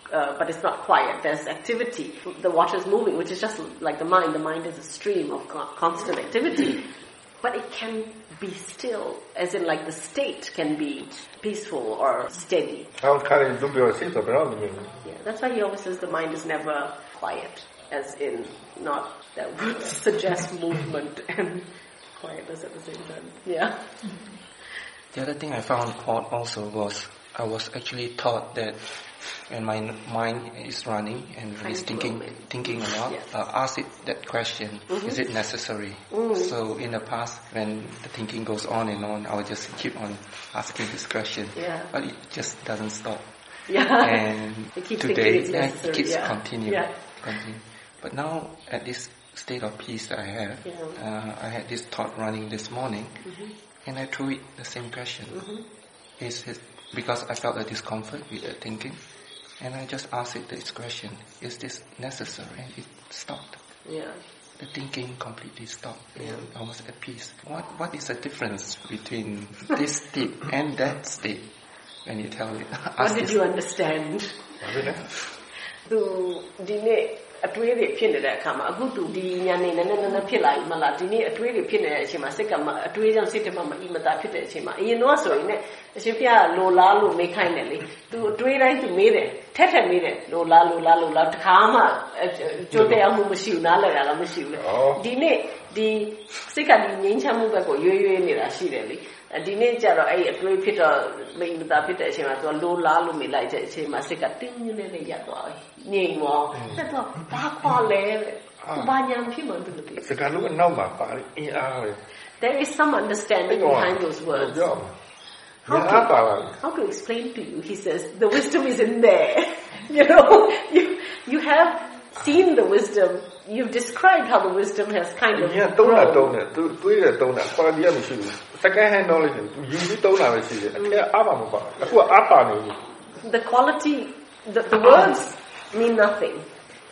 uh, but it's not quiet. There's activity. The water is moving, which is just like the mind. The mind is a stream of constant activity. But it can be still, as in like the state can be peaceful or steady. Yeah, that's why he always says the mind is never quiet, as in not, that would suggest movement and quietness at the same time. Yeah. The other thing I found odd also was I was actually taught that when my mind is running and is thinking thinking a lot, Yes. uh, ask it that question: Is it necessary? So in the past, when the thinking goes on and on, I would just keep on asking this question, Yeah. but it just doesn't stop. Yeah. And today, it keeps yeah. continuing, Yeah. continue. But now, at this state of peace that I have, Yeah. Mm-hmm. uh, I had this thought running this morning, and I threw it the same question. Is it because I felt a discomfort with the thinking, and I just asked it this question, is this necessary? And it stopped. Yeah. The thinking completely stopped. Yeah. And I was at peace. What What is the difference between this state and that state? When you tell it. What did you understand? To delay အတွေးတွေဖြစ်နေတဲ့အခါမှာအခုသူဒီညာနေနည်းနည်းနည်းနည်းဖြစ်လာပြီမလားဒီနေ့အတွေးတွေဖြစ်နေတဲ့အချိန်မှာစိတ်ကမအတွေးကြောင့်စိတ်တမမအီမတာဖြစ်တဲ့အချိန်မှာအရင်တော့ဆိုရင်ねအရှင်ပြလိုလားလို့မေးခိုင်းတယ်လေသူအတွေးတိုင်းသူမေးတယ်ထက်ထက်မေးတယ်လိုလားလိုလားလိုလားတခါမှအကျိုးတရားမှုမရှိဘူးနားလည်တာလည်းမရှိဘူးလေဩဒီနေ့ ဒီစိတ်ကဒီငြိမ်းချမ်းမှုဘက်ကိုရွေးရွေးနေတာရှိတယ်လေအဲဒီနေ့ကျတော့အဲ့ဒီအတွေးဖြစ်တော့မိမတာဖြစ်တဲ့အချိန်မှာသူကလိုလားလို့မေးလိုက်တဲ့အချိန်မှာစိတ်ကတင်းညင်းနေနေရပ်သွားပြီငြိမ်သွားဆက်တော့ဘာခွာလဲတဲ့သူဘာညာဖြစ်မှန်းသူမသိစကားလုံးအနောက်မှာပါတယ်အင်းအားပဲ There is some understanding behind those words ပြောမှာညာအားပါလာတယ် How to explain to you? He says the wisdom is in there. you know, you you have seen the wisdom. You've described how the wisdom has kind of ညာတုံးတာတုံး grown. တယ်သူတွေးတယ်တုံးတာ quality ကမရှိဘူး second hand knowledge သူယူပြီးတုံးတာပဲရှိတယ်အထက်အားပါမပါအခုကအားပါနေပြီ The quality, the, the words mean nothing.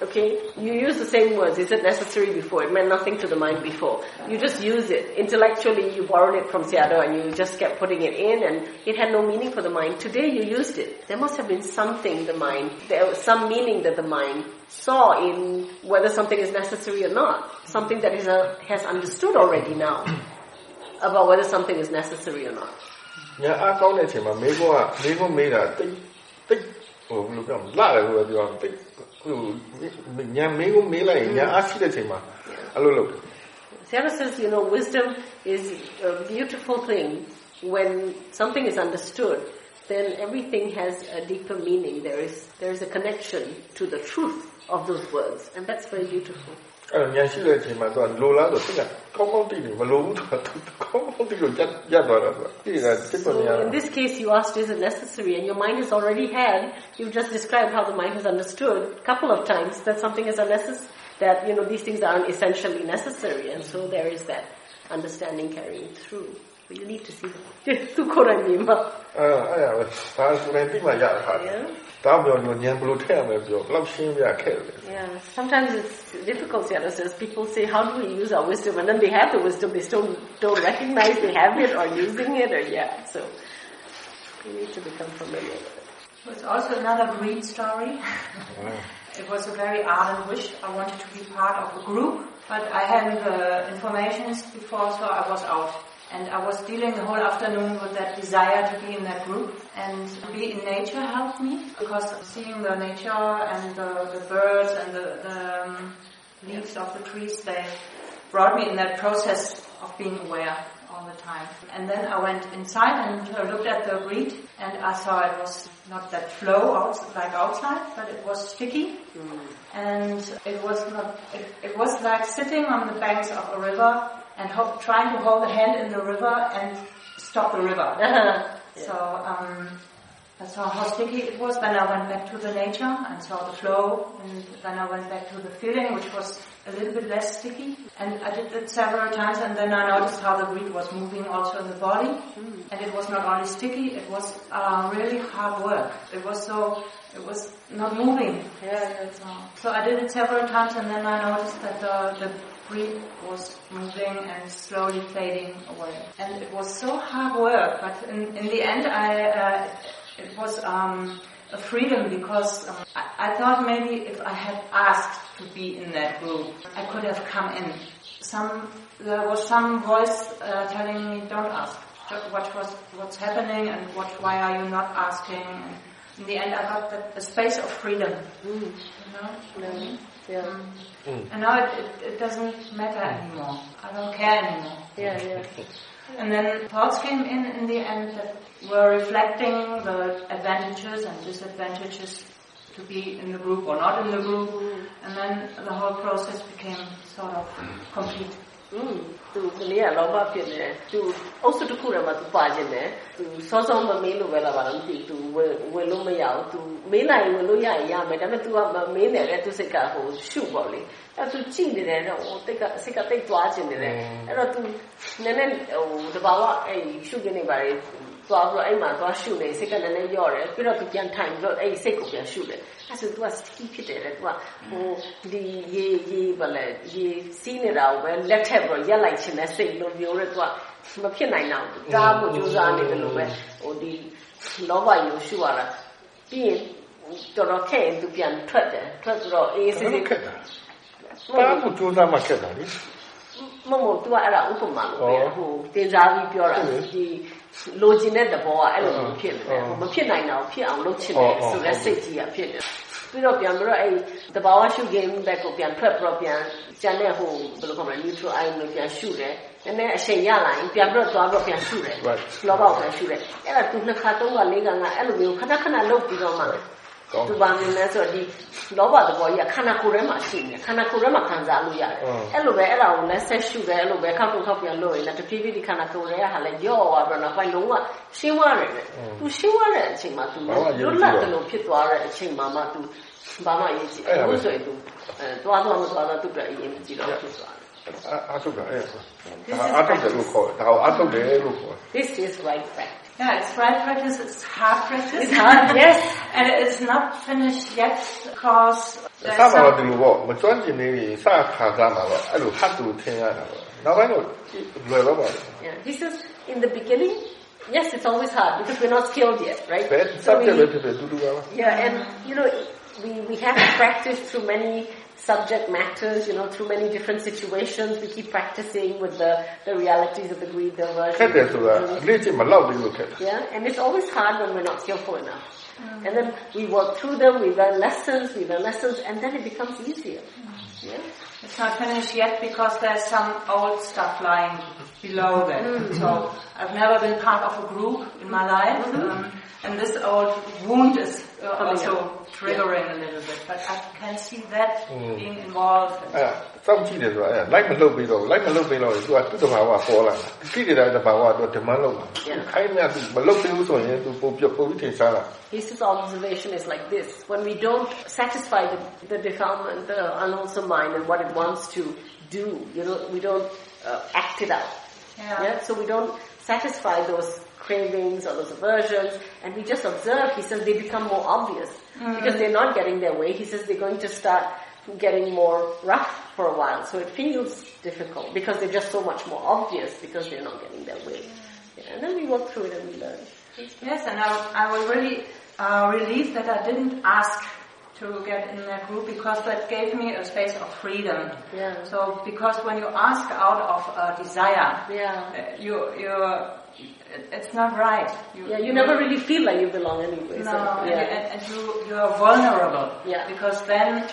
Okay? You use the same words. Is it necessary before. It meant nothing to the mind before. You just use it. Intellectually, you borrowed it from Sayadaw and you just kept putting it in and it had no meaning for the mind. Today, you used it. There must have been something the mind, there was some meaning that the mind saw in whether something is necessary or not. Something that is a, has understood already now about whether something is necessary or not. ညာအကောင်းတဲ့အချိန်မှာမေကောကမေကောမေးတာတိတ်တိတ်ဟိုဘယ်လိုပြောမလဲလှတယ်လို့ပြောတာတိတ် ညံမေးကိုမေးလိုက်ရင်ညံအားရှိတဲ့ချိန်မှာအဲ့လိုလုပ်တယ် Sayadaw says, you know, wisdom is a beautiful thing. When something is understood, then everything has a deeper meaning. There is there is a connection to the truth of those words, and that's very beautiful. အဲ့တော့ညာရှိတဲ့အချိန်မှာသူကလိုလားဆိုစိတ်ကကောင်းကောင်းသိတယ်မလိုဘူးသူကသူကောင်းကောင်းသိလို့ရပ်ရပ်သွားတာသူကဒီကစိတ်ပေါ်နေရ So in this case, you asked, is it necessary? And your mind has already had. You've just described how the mind has understood a couple of times that something is unnecessary. That you know these things aren't essentially necessary, and so there is that understanding carrying through. But you need to see that. သူကိုယ်တိုင်မြင်မှ အဲ့အဲ့ရပဲဒါဆိုရင်တိမှရတာဟာ Yeah. ဒါပြောညဉ့်ဘယ်လိုထည့်ရမလဲပြောဘယ်လောက်ရှင်းပြခဲ့တယ် Yeah, sometimes it's difficult, yeah, says people say, how do we use our wisdom? And then they have the wisdom, they still don't recognize they have it or using it or yeah. So you need to become familiar with it. It was also another greed story. it was a very ardent wish. I wanted to be part of a group, but I hadn't the information before, so I was out. And I was dealing the whole afternoon with that desire to be in that group. And to be in nature helped me, because seeing the nature and the, the birds and the, the um, leaves of the trees, they brought me in that process of being aware all the time. And then I went inside and uh, looked at the reed and I saw it was not that flow out, like outside, but it was sticky. And it was not, it, it was like sitting on the banks of a river and ho- trying to hold a hand in the river and stop the river. So um, I saw how sticky it was. Then I went back to the nature and saw the flow. And then I went back to the feeling, which was a little bit less sticky. And I did it several times. And then I noticed how the reed was moving also in the body. Mm. And it was not only sticky, it was uh, really hard work. It was so, it was not moving. Yeah, so, so I did it several times. And then I noticed that the, the reed was moving and slowly fading away. And it was so hard work. But in, in the end, I, uh, it was um, a freedom because um, I, I, thought maybe if I had asked to be in that group, I could have come in. Some there was some voice uh, telling me, "Don't ask. What was what's happening and what? Why are you not asking?" And in the end, I got the, a space of freedom. Mm. You know. Mm. Yeah. Mm. And now it, it, it, doesn't matter anymore. I don't care anymore. Yeah, yeah. And then thoughts came in in the end that were reflecting the advantages and disadvantages to be in the group or not in the group. And then the whole process became sort of complete. อืม သူကလေးကလောဘဖြစ်နေတယ်သူအုပ်စုတစ်ခုထဲမှာသူပါခြင်းတယ်သူစောစောမမေးလို့ပဲလာပါတော့မသိသူဝင်ဝင်လို့မရဘူးသူမေးနိုင်ဝင်လို့ရရင်ရမယ်ဒါပေမဲ့ तू ကမမေးနဲ့လေသူစိတ်ကဟိုရှုပေါ့လေအဲ့သူကြည့်နေတယ်တော့ဟိုတိတ်ကစိတ်ကတိတ်သွားခြင်းနေတယ်အဲ့တော့ तू နည်းနည်းဟိုတဘာဝအဲ့ရှုခင်းနေပါလေ သွားပြီးတော့အဲ့မှာသွားရှုနေစိတ်ကလည်းလည်းညော့တယ်ပြီးတော့သူပြန်ထိုင်ပြီးတော့အဲ့စိတ်ကိုပြန်ရှုတယ်အဲ့ဆို तू က sticky ဖြစ်တယ်လေ तू ကဟိုဒီရေရေဘာလဲရေစီးနေတာကိုပဲလက်ထက်ပြီးတော့ရက်လိုက်ခြင်းနဲ့စိတ်လိုမျိုးတဲ့ तू ကမဖြစ်နိုင်တော့ဘူးတားဖို့ကြိုးစားနေတယ်လို့ပဲဟိုဒီလောဘကြီးကိုရှုရတာပြီးရင်တော်တော်ခက်ရင် तू ပြန်ထွက်တယ်ထွက်ပြီးတော့အေးစစ်စစ်ခက်တာတားဖို့ကြိုးစားမှခက်တာလေမမ तू ကအဲ့ဒါဥပမာလို့ပဲဟိုတင်စားပြီးပြောတာဒီ လိုချင်တဲ့သဘောကအဲ့လိုမျိုးဖြစ်နေတယ်မဖြစ်နိုင်တော့ဖြစ်အောင်လုပ်ချင်တယ်ဆိုတဲ့စိတ်ကြီးကဖြစ်တယ်ပြီးတော့ပြန်ပြီးတော့အဲ့တဘာဝရှု game ဘက်ကိုပြန်ထွက်ပြီးတော့ပြန်ကျန်တဲ့ဟိုဘယ်လိုခေါ်မလဲ neutral ion ကိုပြန်ရှုတယ်နည်းနည်းအချိန်ရလာရင်ပြန်ပြီးတော့သွားပြီးတော့ပြန်ရှုတယ်လောဘောက်ပြန်ရှုတယ်အဲ့ဒါသူနှစ်ခါသုံးခါလေးခါငါအဲ့လိုမျိုးခဏခဏလုပ်ပြီးတော့မှ သူပါနေလဲဆိုတော့ဒီလောဘသဘောကြီးကခန္ဓာကိုယ်ထဲမှာရှိနေခန္ဓာကိုယ်ထဲမှာခံစားလို့ရတယ်အဲ့လိုပဲအဲ့ဒါကိုလက်ဆက်ရှုတယ်အဲ့လိုပဲခောက်တုံခောက်ပြန်လို့ရင်လည်းတဖြည်းဖြည်းဒီခန္ဓာကိုယ်ထဲကဟာလည်းယော့သွားပြီးတော့နောက်ပိုင်းလုံးဝရှင်းသွားတယ်သူရှင်းသွားတဲ့အချိန်မှာသူလွတ်လပ်တယ်လို့ဖြစ်သွားတဲ့အချိန်မှာမှသူဘာမှအရေးကြီးအခုဆိုရင်သူအဲသွားသွားမသွားတော့သူ့အတွက်အရေးကြီးတော့ဖြစ်သွားတယ်အားထုတ်တာအဲ့ဒါအားထုတ်တယ်လို့ခေါ်တယ်ဒါကိုအားထုတ်တယ်လို့ခေါ်တယ် This is right fact Yeah, it's right practice, it's hard practice. It's hard, yes. and it's not finished yet because there's some... စပါတော့ဒီလိုပေါ့မကျွမ်းကျင်နေရင်စခံစားမှာပေါ့အဲ့လိုဟတ်တူထင်ရတာပေါ့နောက်ပိုင်းတော့လွယ်တော့ပါ Yeah, he says in the beginning yes, it's always hard because we're not skilled yet, right? So we, yeah, and you know, we, we have to practice through many subject matters, you know, through many different situations. We keep practicing with the, the realities of the greed, the aversion. Yeah, and it's always hard when we're not skillful enough. Mm. And then we work through them, we learn lessons, we learn lessons, and then it becomes easier. Mm. Yeah? It's not finished yet because there's some old stuff lying below that. Mm-hmm. So I've never been part of a group in my life. Mm-hmm. Um, and this old wound is uh, also triggering yeah. a little bit, but I can see that mm. being involved. အဲစောင့်ကြည့်တယ်ဆိုတာအဲ light မလုပ်ပြီးတော့ light မလုပ်ပြီးတော့သူကသူ့တဘာဝပေါ်လာတာကြည့်နေတဲ့တဘာဝတော့ demand လုပ်တာခိုင်းမြတ်သူမလုပ်သေးဘူးဆိုရင်သူပို့ပြပို့ပြီးထင်ရှားတာ His observation is like this when we don't satisfy the, the defilement the unwholesome mind and what it wants to do you know we don't uh, act it out yeah. yeah so we don't satisfy those cravings or those aversions, and we just observe, he says they become more obvious mm. because they're not getting their way. He says they're going to start getting more rough for a while. So it feels difficult because they're just so much more obvious because they're not getting their way. Yeah, and then we work through it and we learn. Yes, and I, I was really uh, relieved that I didn't ask to get in that group because that gave me a space of freedom. Yeah. So because when you ask out of a desire, yeah. Uh, you it's not right. You, yeah, you, you never really feel like you belong anyway. No, so, yeah. and, and, you you are vulnerable. Yeah. Because then,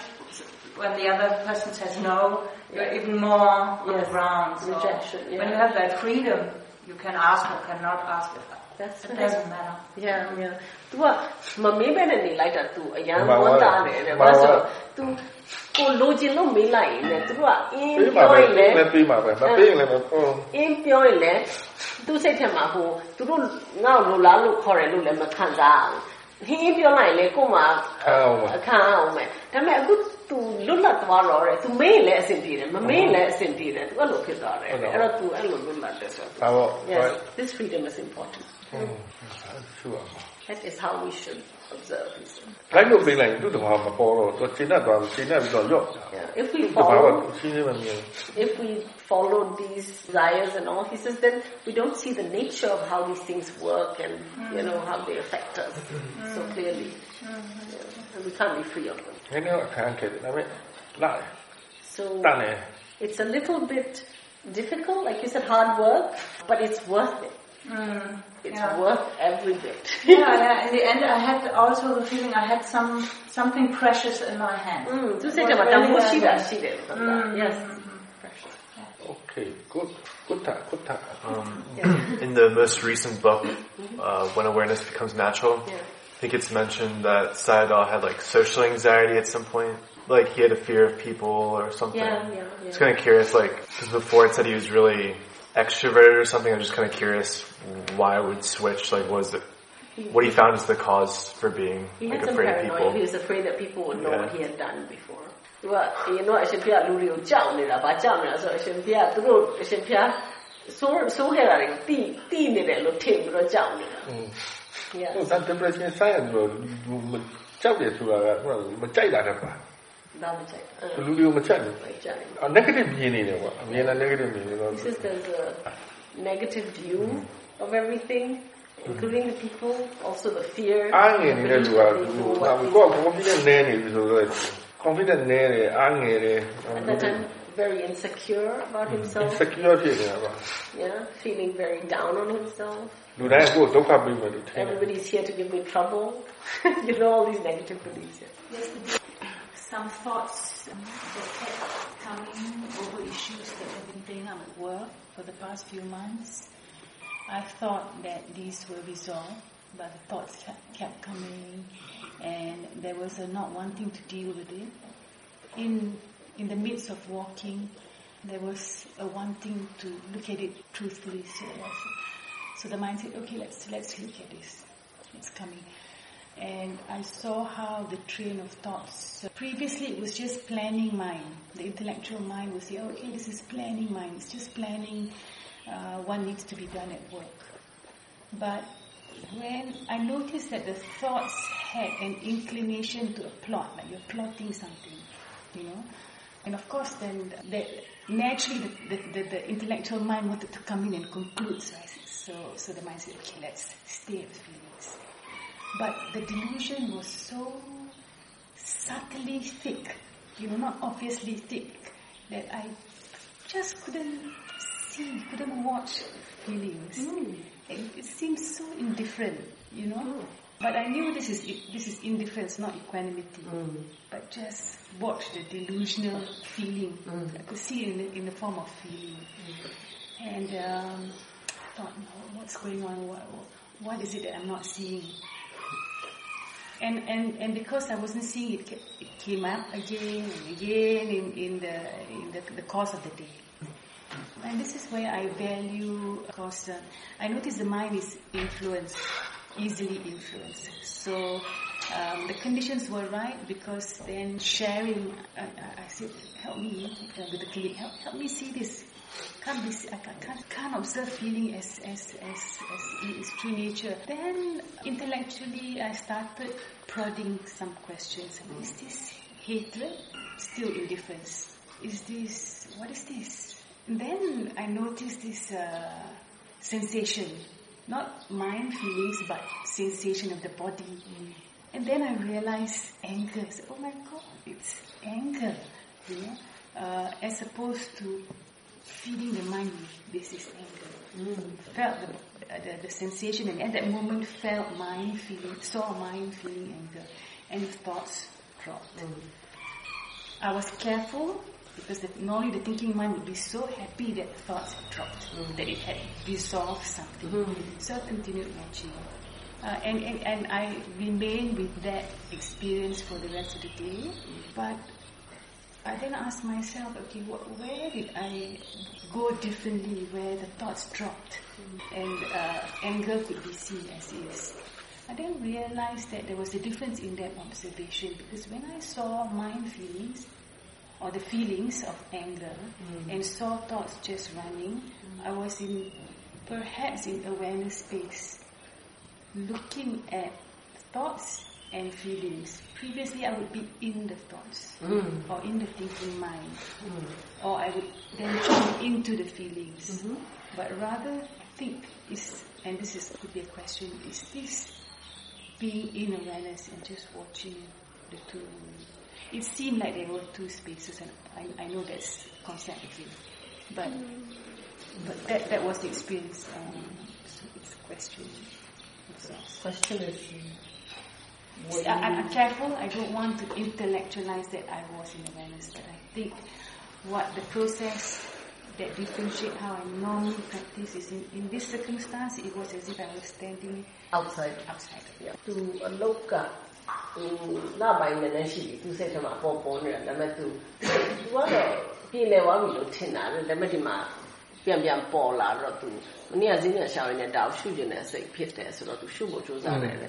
when the other person says no, you're yeah. even more yes. on the ground. So Rejection. Yeah. When you have that freedom, you can ask or cannot ask. That's it doesn't matter. Yeah, yeah. Túa mami bene nilai tu, yang mana ni? Masa tu. तू အရန်ဝန်းတာတယ်တဲ့ဘာလို့ तू ကိုလိုချင်လို့မေးလိုက်ရင်လည်းသူကအင်းပြောရင်လည်းပေးမှာပဲမပေးရင်လည်းမဟုတ်အင်းပြောရင်လည်းသူ့စိတ်ထဲမှာဟိုသူတို့ငါ့ကိုလိုလားလို့ခေါ်တယ်လို့လည်းမခံစားအောင် ဟင်းပြောလိုက်လေကိုမှ ခံအောင်ပါ အခါအောင်မယ်ဒါပေမဲ့အခု तू လွတ်လပ်သွားတော့တယ် तू မေးလည်းအဆင်ပြေတယ်မမေးလည်းအဆင်ပြေတယ် तू အဲ့လိုဖြစ်သွားတယ် ဟုတ်တော့ အဲ့တော့ तू အဲ့လိုလွတ်လပ်တယ်ဆို ဒါပေါ့ Yes this freedom is important ရှုရမှာ that is how we should observe this. လိုက်လို့ပြင်လိုက်သူ့တဘာမပေါ်တော့သူရှင်းတတ်သွားရှင်းတတ်ပြီးတော့ရော့ Yeah. If we တဘာက follow ရှင်းနေမှမြင် if we follow these desires and all, he says, then we don't see the nature of how these things work and you know how they affect us so clearly. Yeah. And we can't be free of them. နည်းနည်းအခန်းခဲ့တယ်ဒါပေမဲ့လာတယ် So တန်တယ် it's a little bit difficult, like you said, hard work, but it's worth it. It's yeah. worth every bit. yeah, yeah. In the end, I had also the feeling I had some something precious in my hand. Mm, du about aber, da she did? Yes. Okay, good. Good talk, good talk. Um, yeah. In the most recent book, uh, When Awareness Becomes Natural, yeah. I think it's mentioned that Sayadaw had like social anxiety at some point. Like he had a fear of people or something. Yeah, yeah, yeah. It's kind of curious, like, because before it said he was really extroverted or something. I'm just kind of curious why it would switch. Like, was it what he found is the cause for being He like had some afraid of paranoia. people? He was afraid that people would know Yeah. what he had done before. သူကရင်တော့အရှင်ဖျားလူတွေကိုကြောက်နေတာဗာကြောက်နေတာဆိုတော့အရှင်ဖျားသူတို့အရှင်ဖျားဆိုးဆိုးခဲ့တာတွေကိုတိတိနေတယ်လို့ထင်ပြီးတော့ကြောက်နေတာ Yeah. ဟိုဒါ depression ဆိုင်ရတော့ကြောက်တယ်ဆိုတာကဟိုမကြိုက်တာတည်းပါ about the uh-huh. so Lulu on the check. Like A negative view in it. I mean, a negative view. Because there's a negative view mm. of everything mm-hmm. including the people, also the fear. Angere riguardo, ma un po' confident nere, bisogna confident nere, angere. At that time, very insecure about mm-hmm. himself. Insecure Yeah, feeling very down on himself. Everybody's here to give me trouble. you know all these negative beliefs. Yeah some thoughts um, that kept coming over issues that have been playing out at work for the past few months. I thought that these were resolved, but the thoughts kept, kept coming, and there was a not wanting to deal with it. In in the midst of walking, there was a wanting to look at it truthfully. So, so the mind said, "Okay, let's let's look at this. It's coming." And I saw how the train of thoughts. Previously, it was just planning mind. The intellectual mind would say, "Okay, this is planning mind. It's just planning uh, what needs to be done at work." But when I noticed that the thoughts had an inclination to a plot, like you're plotting something, you know, and of course, then the, naturally the, the, the, intellectual mind wanted to come in and conclude. So, I said, so, so the mind said, "Okay, let's stay at the feelings." But the delusion was so subtly thick, you know, not obviously thick, that I just couldn't see, couldn't watch feelings. Mm. It, it seemed so indifferent, you know. Mm. But I knew this is this is indifference, not equanimity. Mm. But just watch the delusional feeling. I could see it in the, in the form of feeling. And um, I thought, no, what's going on? What, what is it that I'm not seeing? And, and, and because I wasn't seeing it, it came up again and again in, in, the, in the, the course of the day. And this is where I value, because uh, I notice the mind is influenced, easily influenced. So um, the conditions were right because then sharing, I, I said, help me uh, with the colleague, help, help me see this. Can't be, I can't, can't observe feeling as, as, as, as in its true nature. Then intellectually I started prodding some questions. Is this hatred? Still indifference. Is this, what is this? And then I noticed this uh, sensation, not mind feelings, but sensation of the body. And then I realized anger. I said, oh my God, it's anger, you know, uh, as opposed to feeding the mind with this is anger. Felt the, the, the sensation, and at that moment felt mind feeling, saw mind feeling anger, and thoughts dropped. I was careful because the, normally the thinking mind would be so happy that thoughts had dropped, that it had dissolved something. So I continued watching. Uh, and, and, and I remained with that experience for the rest of the day. But I then asked myself, okay, wh- where did I go differently where the thoughts dropped and uh, anger could be seen as is? I then realized that there was a difference in that observation because when I saw mind feelings or the feelings of anger and saw thoughts just running, I was in perhaps in awareness space looking at thoughts and feelings. Previously, I would be in the thoughts mm. or in the thinking mind, mm. or I would then jump into the feelings. Mm-hmm. But rather, think is, and this is could be a question: Is this being in awareness and just watching the two? It seemed like there were two spaces, and I, I know that's conceptually, but but that that was the experience. Um, so it's a question. Question is, I, I'm careful. I don't want to intellectualize that I was in awareness, but I think what the process that differentiate how I normally practice is in, in this circumstance, it was as if I was standing outside. outside. သူအလောက်ကဟိုလာပိုင်းနဲ့လည်းရှိပြီသူစိတ်ထဲမှာပေါ်ပေါ်နေတာဒါပေမဲ့သူသူကတော့ပြည်လဲသွားပြီလို့ထင်တာလေဒါပေမဲ့ဒီမှာပြန်ပြန်ပေါ်လာတော့သူမနေ့ကဈေးနဲ့ရှာရင်းနဲ့တောက်ရှုကျင်တဲ့စိတ်ဖြစ်တယ်ဆိုတော့သူရှုဖို့ကြိုးစားတယ်လေ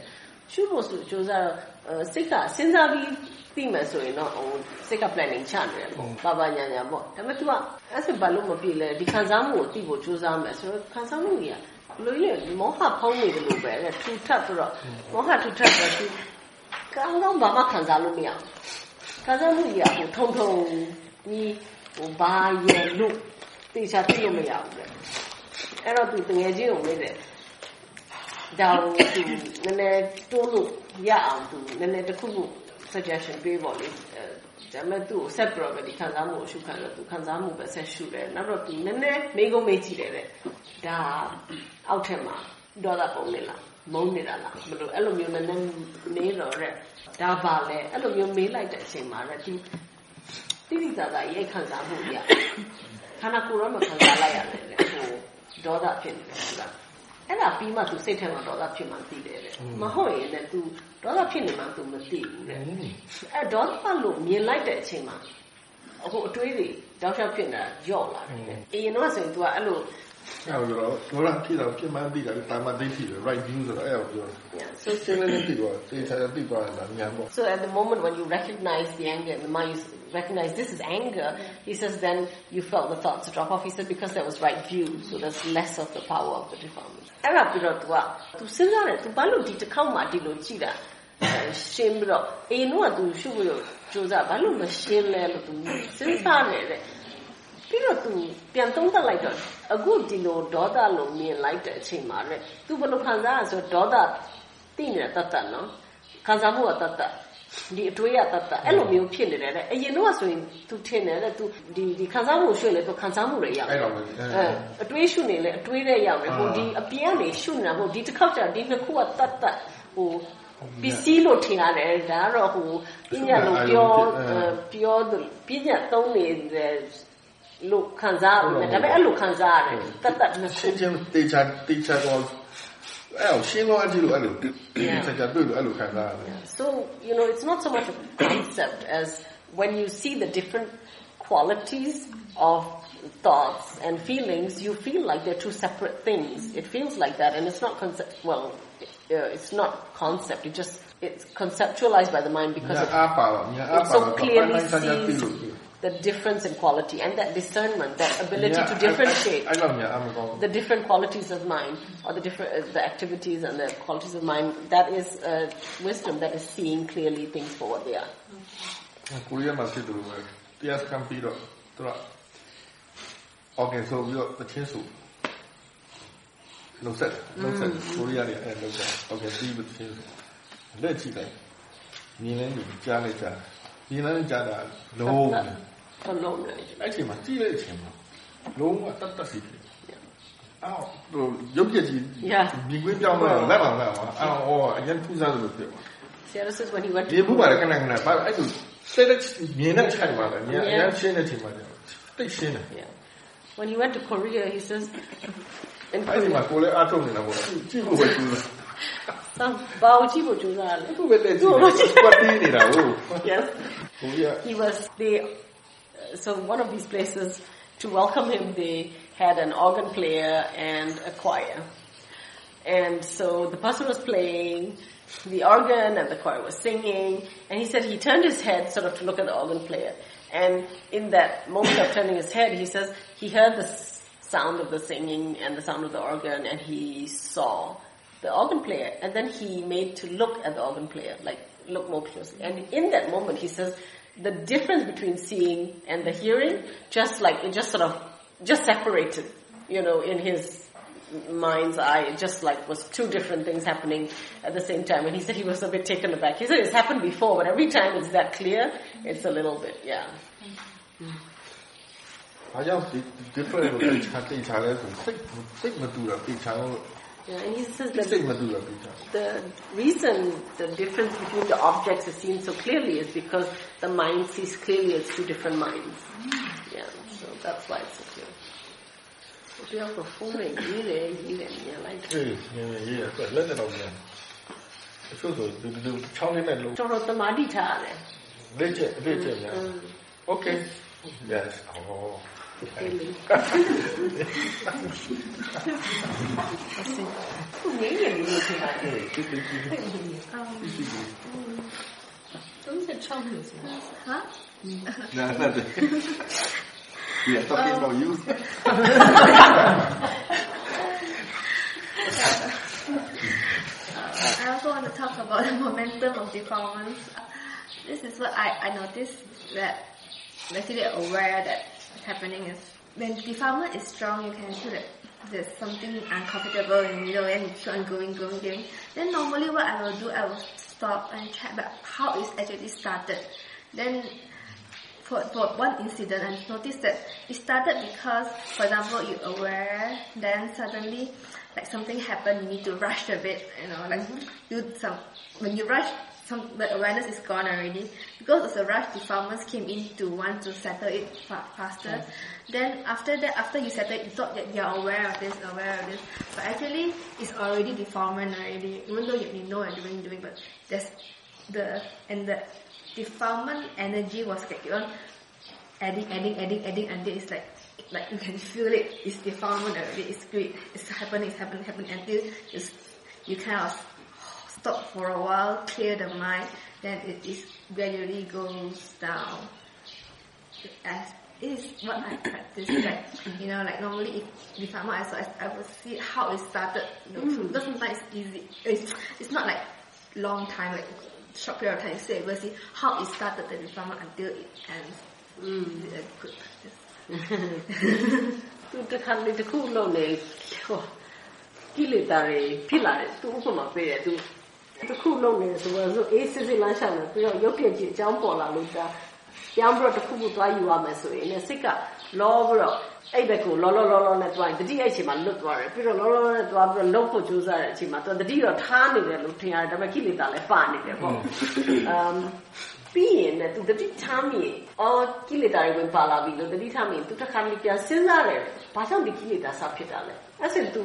ရှုဖို့ဆိုကြိုးစားတော့အဲစိတ်ကစဉ်းစားပြီးသိမယ်ဆိုရင်တော့ဟိုစိတ်က planning ချနေတယ်ပေါ့ဘာဘာညာညာပေါ့ဒါပေမဲ့ तू ကအဲ့ဆိုဘာလို့မပြေလဲဒီခံစားမှုကိုသိဖို့ကြိုးစားမယ်ဆိုတော့ခံစားမှုကြီးကလူကြီးလေမောဟဖုံးနေတယ်လို့ပဲတဲ့ထူထပ်ပြီးတော့မောဟထူထပ်ပြီးတော့ကောင်းကောင်းဘာမှခံစားလို့မရဘူးခံစားမှုကြီးကဟိုထုံထုံကြီးဟိုဘာရဲ့လို့သိချာသိလို့မရဘူးလေအဲ့တော့သူတငယ်ချင်းကိုမေးတယ် ဒါကိုသူနည်းနည်းတိုးလို့ရအောင်သူနည်းနည်းတစ်ခုခု suggestion ပေးပေါ့လေအဲဒါပေမဲ့သူ့ကိုဆက်ပြီးတော့ပဲဒီခံစားမှုကိုရှုခံတော့သူခံစားမှုပဲဆက်ရှုတယ်နောက်တော့သူနည်းနည်းမိကုံးမေးကြည့်တယ်တဲ့ဒါအောက်ထက်မှာဒေါသပုံနေလားမုန်းနေတာလားဘယ်လိုအဲ့လိုမျိုးနည်းနည်းမေးတော့တဲ့ဒါပါလေအဲ့လိုမျိုးမေးလိုက်တဲ့အချိန်မှာတဲ့သူတိတိကျကျရိတ်ခံစားမှုရခန္ဓာကိုယ်တော့မခံစားလိုက်ရတယ်လေဟိုဒေါသဖြစ်နေတယ်ဆိုတာ အဲ့ဒါပြီးမှသူစိတ်ထဲမှာဒေါသဖြစ်မှသိတယ်တဲ့မဟုတ်ရင်လည်း तू ဒေါသဖြစ်နေမှ तू မသိဘူးတဲ့အဲ့ဒေါသလို့မြင်လိုက်တဲ့အချိန်မှာအခုအတွေးတွေတောက်လျှောက်ဖြစ်နေတာကြော့လာတယ်အရင်တော့ဆိုရင် तू ကအဲ့လို အဲ့လိုတော့ဒေါရဖြစ်တော့ဖြစ်မှန်းသိတာတာမသိဖြစ်တယ် right view ဆိုတော့အဲ့လိုပြော Yeah. ဆိုစင်းနေသိတော့သိချာသိသွားတာညာပေါ့ So at the moment when you recognize the anger, the mind you recognize this is anger, he says then you felt the thoughts drop off. He said because there was right view, so there's less of the power of the defilement. အဲ့ဒါပြီးတော့ तू က तू စဉ်းစားတယ် तू ဘာလို့ဒီတစ်ခေါက်မှဒီလိုကြည့်တာအဲရှင်းပြီးတော့အေးတော့ तू ရှုပ်လို့ကြိုးစားဘာလို့မရှင်းလဲလို့ तू စဉ်းစားနေတယ်ပြီးတော့ तू ပြန်သုံးသပ်လိုက်တော့အခုဒီလိုဒေါသလို့မြင်လိုက်တဲ့အချိန်မှာလေ तू ဘယ်လိုခံစားရဆိုဒေါသသိနေတာတတ်တတ်နော်ခံစားမှုကတတ်တတ်ဒီအတွေးရတတ်တတ်အဲ့လိုမျိုးဖြစ်နေတယ်တဲ့အရင်တော့ဆိုရင် तू ထင်တယ်တဲ့ तू ဒီဒီခံစားမှုရွှေ့လေ तू ခံစားမှုတွေရောက် အဲ့လိုပဲ အဲအတွေးရှုနေလေအတွေးတဲ့ရောက်တယ်ဟိုဒီအပြင်းကနေရှုနေတာဟိုဒီတစ်ခေါက်ကျဒီနှစ်ခုကတတ်တတ်ဟိုပစ္စည်းလို့ထင်ရတယ်ဒါကတော့ဟိုပညာလို့ပြောပြောပညာသုံးနေတဲ့ လို့ခံစားရတယ်ဒါပေမဲ့အဲ့လိုခံစားရတယ်တတ်တတ်နှစ် ရှ ခု င်းချင်းတေချာတေချာတော့အဲ့လိုရှင်းလို့အကြည့်လို့အဲ့လိုတေချာချာတွေ့လို့အဲ့လိုခံစားရတယ် So, you know, it's not so much a concept as when you see the different qualities of thoughts and feelings, you feel like they're two separate things. It feels like that, and it's not concept. Well, uh, it's not concept. It just it's conceptualized by the mind because ညာ it, အားပါတော့ညာအား it ပါ so တော့ clearly ပိုင်းဆိုင်ရာသိ sees လို့ the difference in quality and that discernment, that ability yeah, to differentiate I, I, I love, yeah, the different qualities of mind or the different uh, the activities and the qualities of mind. That is uh, wisdom. That is seeing clearly things for what they are. Okay, so we got the chinsu. Mm. No set, no set. Korea no set. Okay, see no。 က်ကြားမြင်လဲကြားတာလုံးဝ alone အဲ့ချိန်မှာကြည့်တဲ့အချိန်မှာလုံးဝတတ်တတ်စီတယ်အော်ဟိုရုပ်ကြည့်ကြီး Yeah. မြင်ကွင်းပြောင်းတော့လက်အောင်လက်အောင်အော်အော်အရင်ထူးဆန်းလို့ပြော Sarah says when he went ဒီ to ဘုရားလည်းခဏခဏပါအဲ့လိုစိတ်နဲ့မြင်တဲ့ချိန်မှာလည်းညအရင်ရှင်းတဲ့ချိန်မှာတိတ်ရှင်းတယ် yeah when he went to Korea he says in အဲ့ဒီမှာ Korea ကိုလည်းအားထုတ်နေတာပေါ့ကြည့်ဖို့ပဲကြည့်လို့ some Baoji wo juzale အခုပဲလက်ကြည့်ပတ်တီးနေတာဟုတ် yes ကိုရီးယား he was they uh, Uh, so one of these places to welcome him they had an organ player and a choir And so the person was playing the organ and the choir was singing. And he said he turned his head sort of to look at the organ player. And in that moment of turning his head, he says he heard the sound of the singing and the sound of the organ and he saw the organ player. And then he made to look at the organ player, like look more closely. And in that moment, he says the difference between seeing and the hearing, just like it just sort of just separated, you know, in his mind's eye. It just like was two different things happening at the same time. And he said he was a bit taken aback. He said it's happened before, but every time it's that clear, it's a little bit, yeah. 好像比 different 被查被查得很，識唔識咪度啦？被查我。yeah, and he says that the, reason the difference between the objects is seen so clearly is because the mind sees clearly as two different minds. Yeah, so that's why it's so clear. We are performing here, here, here, yeah. Mm-hmm. Okay. Yes. Oh. 都是唱的是吗？啊？那那对。We are talking about you. I also want to talk about the momentum of performance. This is what I, I noticed that I'm actually aware that happening is when the defilement is strong, you can feel that there's something uncomfortable in the middle and you keep on going, going, going. Then normally what I will do, I will stop and check back how it actually started. Then for, for one incident, I noticed that it started because, for example, you're aware, then suddenly, like something happened, you need to rush a bit, you know, like do some, when you rush, some, the awareness is gone already. Because of the rush, defilements came in to want to settle it fa- faster. Then after that, after you settle it, you thought that you're aware of this, aware of this, but actually, it's already defilement already, even though you, you know you're doing, doing, but there's the, and the defilement energy was like on adding, adding, adding, adding until it's like like you can feel it. It's defilement already. It's great. It's happening. It's happening. Happening until it's, you kind of stop for a while, clear the mind. Then it is gradually goes down. As it is what I practice. Like you know, like normally if defilement, I, so I, I will see how it started. You know, through because sometimes it's easy. It's it's not like long time like short period of time, so you will see how it started the defilement until it ends. Mm. It's a good practice. သူတစ်ခါလေတစ်ခုလုံးနေဟောကိလေသာတွေဖြစ်လာတယ်သူဥပမာပေးတယ်သူ တစ်ခုလုံးနေဆိုတော့ဆိုအေးစစ်စစ်လမ်းလျှောက်တယ်ပြီးတော့ရုပ်ကင်ကြီးအကြောင်းပေါ်လာလို့ဒါပြောင်းပြီးတော့တစ်ခုခုသွားယူရမယ်ဆိုရင်လည်းစိတ်ကလောပြီးတော့အဲ့ဘက်ကိုလောလောလောလောနဲ့သွားရင်တတိအဲ့အချိန်မှာလွတ်သွားတယ်ပြီးတော့လောလောလောနဲ့သွားပြီးတော့လှုပ်ဖို့ကြိုးစားတဲ့အချိန်မှာသူတတိတော့ထားနေတယ်လို့ထင်ရတယ်ဒါပေမဲ့ကိလေသာလည်းပါနေတယ်ပေါ့အမ်ပြီးရင်လည်းသူတတိထားမိအော်ကိလေသာတွေဝင်ပါလာပြီလို့တတိထားမိသူတစ်ခါမှပြန်စဉ်းစားတယ်ဘာကြောင့်ဒီကိလေသာစဖြစ်တာလဲအဲ့ဆိုသူ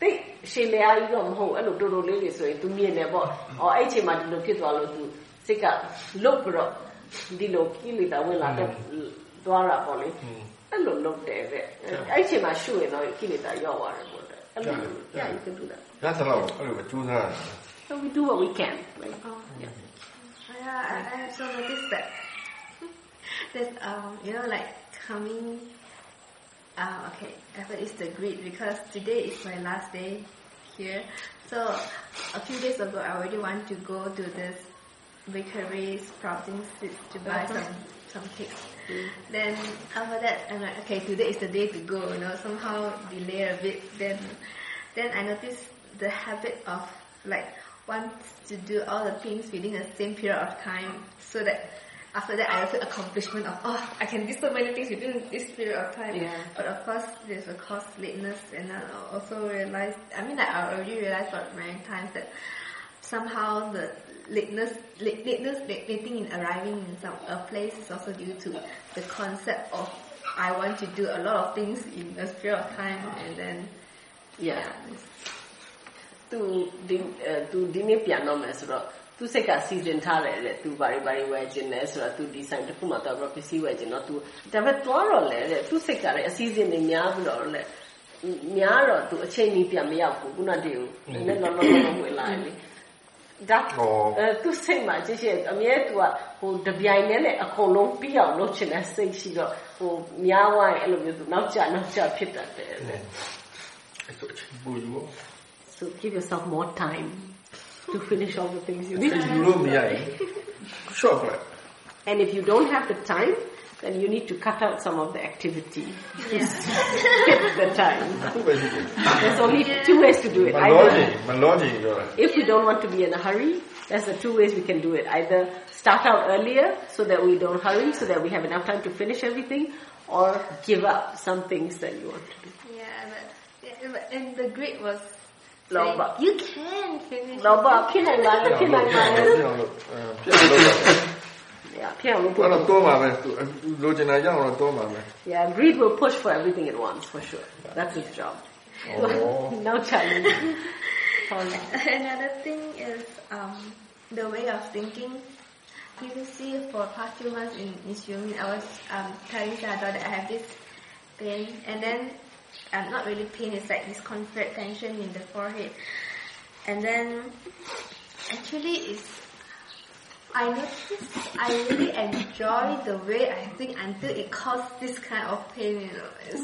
တိတ်ရှည်လျားကြီးတော့မဟုတ်အဲ့လိုတိုးတိုးလေးလေးဆိုရင်သူမြင်တယ်ပေါ့အော်အဲ့အချိန်မှာဒီလိုဖြစ်သွားလို့သူစိတ်ကလွတ်ပြီးတော့ဒီလိုကိလေသာဝင်လာတော့သွားတာပေါ့လေအဲ့လိုလုပ်တယ်တဲ့အဲ့အချိန်မှာရှုရင်တော့ကိလေသာရောက်သွားတယ်ပေါ့တဲ့အဲ့လို yeah you can do that ဒါဆိုတော့အဲ့လိုပဲကြိုးစားတယ် so we do what we can like Oh, yeah. Yeah, I, I also noticed that there's um you know like coming uh okay effort is the greed because today is my last day here. So a few days ago I already want to go to this bakery sprouting to buy some some cakes. Then after that I'm like okay today is the day to go, you know, somehow delay a bit then then I noticed the habit of like want to do all the things within the same period of time so that after that I feel accomplishment of oh I can do so many things within this period of time. Yeah. But of course there's a cause lateness and I also realized I mean like I already realized for many times that somehow the lateness late, lateness late, lating in arriving in some a place is also due to the concept of I want to do a lot of things in a period of time and then yeah သူဒီသူဒီနေ့ပြန်တော့မယ်ဆိုတော့ သူစိတ်ကစီစဉ်ထားတယ်တဲ့သူဘာတွေဘာတွေဝယ်ခြင်းလဲဆိုတော့သူဒီဆိုင်တစ်ခုမှတော့ပစ္စည်းဝယ်ခြင်းတော့သူဒါပေမဲ့သွားတော့လေတဲ့သူစိတ်ကလည်းအစီအစဉ်တွေများပြီးတော့လေများတော့သူအချိန်ကြီးပြန်မရောက်ဘူးခုနတည်းကိုနည်းနည်းလောလောလောဝင်လာတယ်လေဒါအဲသူစိတ်မှာကြည့်ရှင်းအမြဲသူကဟိုတပြိုင်တည်းနဲ့အကုန်လုံးပြီးအောင်လုပ်ချင်တဲ့စိတ်ရှိတော့ဟိုများဝိုင်းအဲ့လိုမျိုးသူနောက်ကျနောက်ကျဖြစ်တတ်တယ်လေအဲ့တော့ချင်းပူလို့ so give yourself more time to finish all the things you need. to. Sure. And if you don't have the time, then you need to cut out some of the activity yes. to the time. There's only two ways to do it. Either, if we don't want to be in a hurry, there's the two ways we can do it. Either start out earlier so that we don't hurry, so that we have enough time to finish everything, or give up some things that you want to do. Yeah, but, and the great was you can finish. No, ဖြစ်နိုင်ပါတယ်ဖြစ်နိုင်ပါတယ်ပြအောင်လို့အဲပြအောင်လို့ဖြစ်အောင်လို့ဘာလို့တော့မှာပဲလိုချင်တာရအောင်တော့တော့မှာပဲ Yeah greed will push for everything it wants for sure. That's his job. Oh. no challenge. Another thing is um the way of thinking. You will see for past few months in Nishiyumin I was um telling Sayadaw that I have this pain and then um, not really pain, it's like this contract tension in the forehead. And then, actually, it's I noticed I really enjoy the way I think until it caused this kind of pain, you know. It's,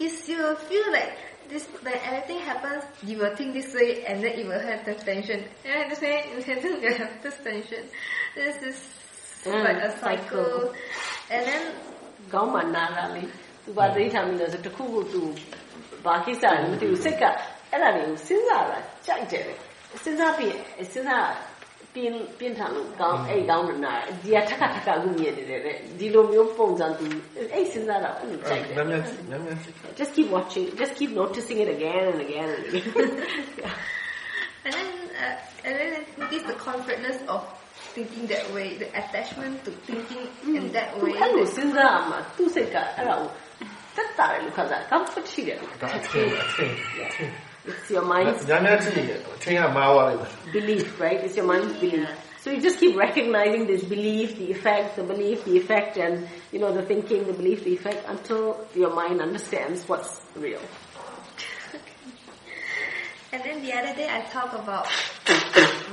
it's you will feel like this when everything happens, you will think this way and then you will have the tension. And at the same time, you will have this tension. This is Mm, like a cycle. cycle. And then ကောင်းမှနားလာလေ သူပါသိထားမိလို့ဆိုတခုခုသူဘာကိစ္စလဲမသိဘူးစိတ်ကအဲ့ဒါတွေကိုစဉ်းစားတာကြိုက်တယ်လေစဉ်းစားပြီးစဉ်းစားပြင်းပြင်းထန်လို့ကောင်းအဲ့ကောင်းမနာဒီကထက်ခါထက်ခါခုမြင်နေတယ်တဲ့ဒီလိုမျိုးပုံစံသူအဲ့စဉ်းစားတာအဲ့လိုကြိုက်တယ် နမ်းနမ်းနမ်းနမ်း just keep watching just keep noticing it again and again and again yeah. and then uh, and then I notice the confidence of thinking that way, the attachment to thinking in that သူ way. အဲ့လို that- စဉ်းစားအောင်သူစိတ်ကအဲ့ဒါကို തെറ്റാണ് Lucas comfort It's your mind's belief, right? It's your mind's belief. So you just keep recognizing this belief, the effect, the belief, the effect, and you know the thinking, the belief, the effect, until your mind understands what's real. and then the other day I talk about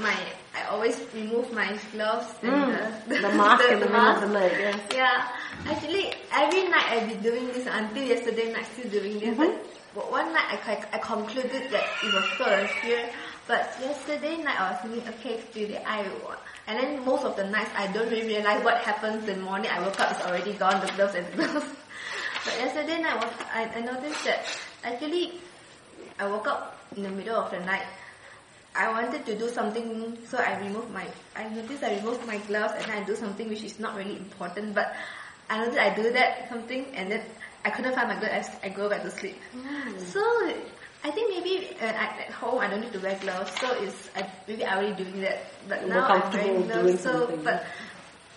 my I always remove my gloves and mm, the, the, the mask the, and the, the mask. The leg, yeah. yeah actually every night I've been doing this until yesterday night still doing this. Mm-hmm. But one night I, I, concluded that it was a fear. But yesterday night I was thinking, okay, today I will. And then most of the nights I don't really realize what happens in the morning. I woke up, it's already gone, the gloves and gloves. but yesterday night was, I, I noticed that actually I woke up in the middle of the night. I wanted to do something, so I removed my, I noticed I removed my gloves and I do something which is not really important, but I noticed I do that something and then I couldn't find my gloves, I, I go back to sleep. So I think maybe when I, at home I don't need to wear gloves, so it's, I, maybe I already doing that, but You're now more I'm comfortable wearing doing gloves, so, something. but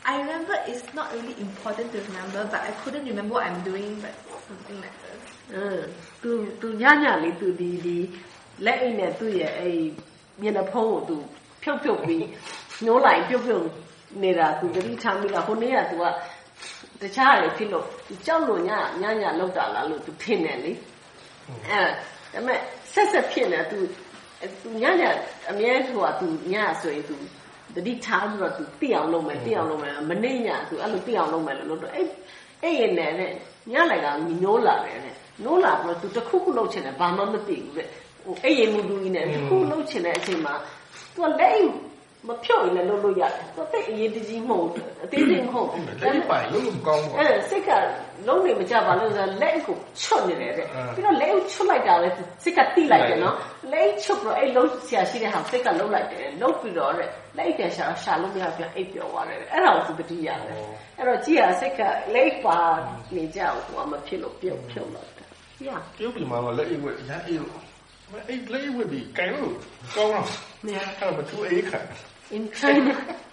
I remember it's not really important to remember, but I couldn't remember what I'm doing, but something like this. အင်းသူသူညညလေးသူဒီဒီလက်အိတ်နဲ့သူ့ရဲ့အဲ့မျက်နှာဖုံးကိုသူဖြုတ်ဖြုတ်ပြီးညှိုးလိုက်ပြုတ်ပြုတ်နေတာသူတတိထားမိလားဟိုနေ့ကသူက တခြားရဖြစ်လို့သူကြောက်လို့ညညညလောက်တာလားလို့သူထင်တယ်လေအဲဒါပေမဲ့ဆက်ဆက်ဖြစ်နေသူသူညညအမြဲဟိုကသူညဆိုရင်သူတတိထားပြီးတော့သူသိအောင်လုပ်မယ်သိအောင်လုပ်မယ်မနေ့ညသူအဲ့လိုသိအောင်လုပ်မယ်လို့လို့တော့အဲ့အဲ့ရင်နဲ့နဲ့ညလိုက်ကညိုးလာတယ်နဲ့ညိုးလာပြီးတော့သူတစ်ခုခုလုပ်ချင်တယ်ဘာမှမသိဘူးတဲ့ဟိုအဲ့ရင်မူလူကြီးနဲ့တစ်ခုလုပ်ချင်တဲ့အချိန်မှာသူကလက်အိမ် မဖြုတ်ရင်လည်းလုပ်လို့ရတယ်သူတိတ်အရေးတကြီးမဟုတ်ဘူးအသေးစိတ်မဟုတ်ဘူးလက်ပိုင်လို့မကောင်းဘူးအဲ့စိတ်ကလုံးနေမကြပါလို့ဆိုတော့လက်ကိုချွတ်နေတယ်တဲ့အာပြီးတော့လက်ကိုချွတ်လိုက်တာလေစိတ်ကတိလိုက်တယ်နော်လက်ချွတ်ပြီးတော့အဲ့လုံးဆရာရှိတဲ့ဟာစိတ်ကလုံးလိုက်တယ်လုံးပြီးတော့တဲ့လက်ပြန်ရှာရှာလို့မရပြန်အိပ်ပျော်သွားတယ်တဲ့အဲ့ဒါကိုသူတတိရတယ်အဲ့တော့ကြည့်ရစိတ်ကလက်ပါနေကြအောင်ဟိုမဖြစ်လို့ပြုတ်ဖြုတ်လိုက်တယ် yeah ပြုတ်ပြီးမှလည်းအိတ်ဝက်ရအိတ်လို့အိတ်လေးဝက်ပြီးကင်လို့ကောင်းတော့ yeah အဲ့တော့မသူအေးခံ in China.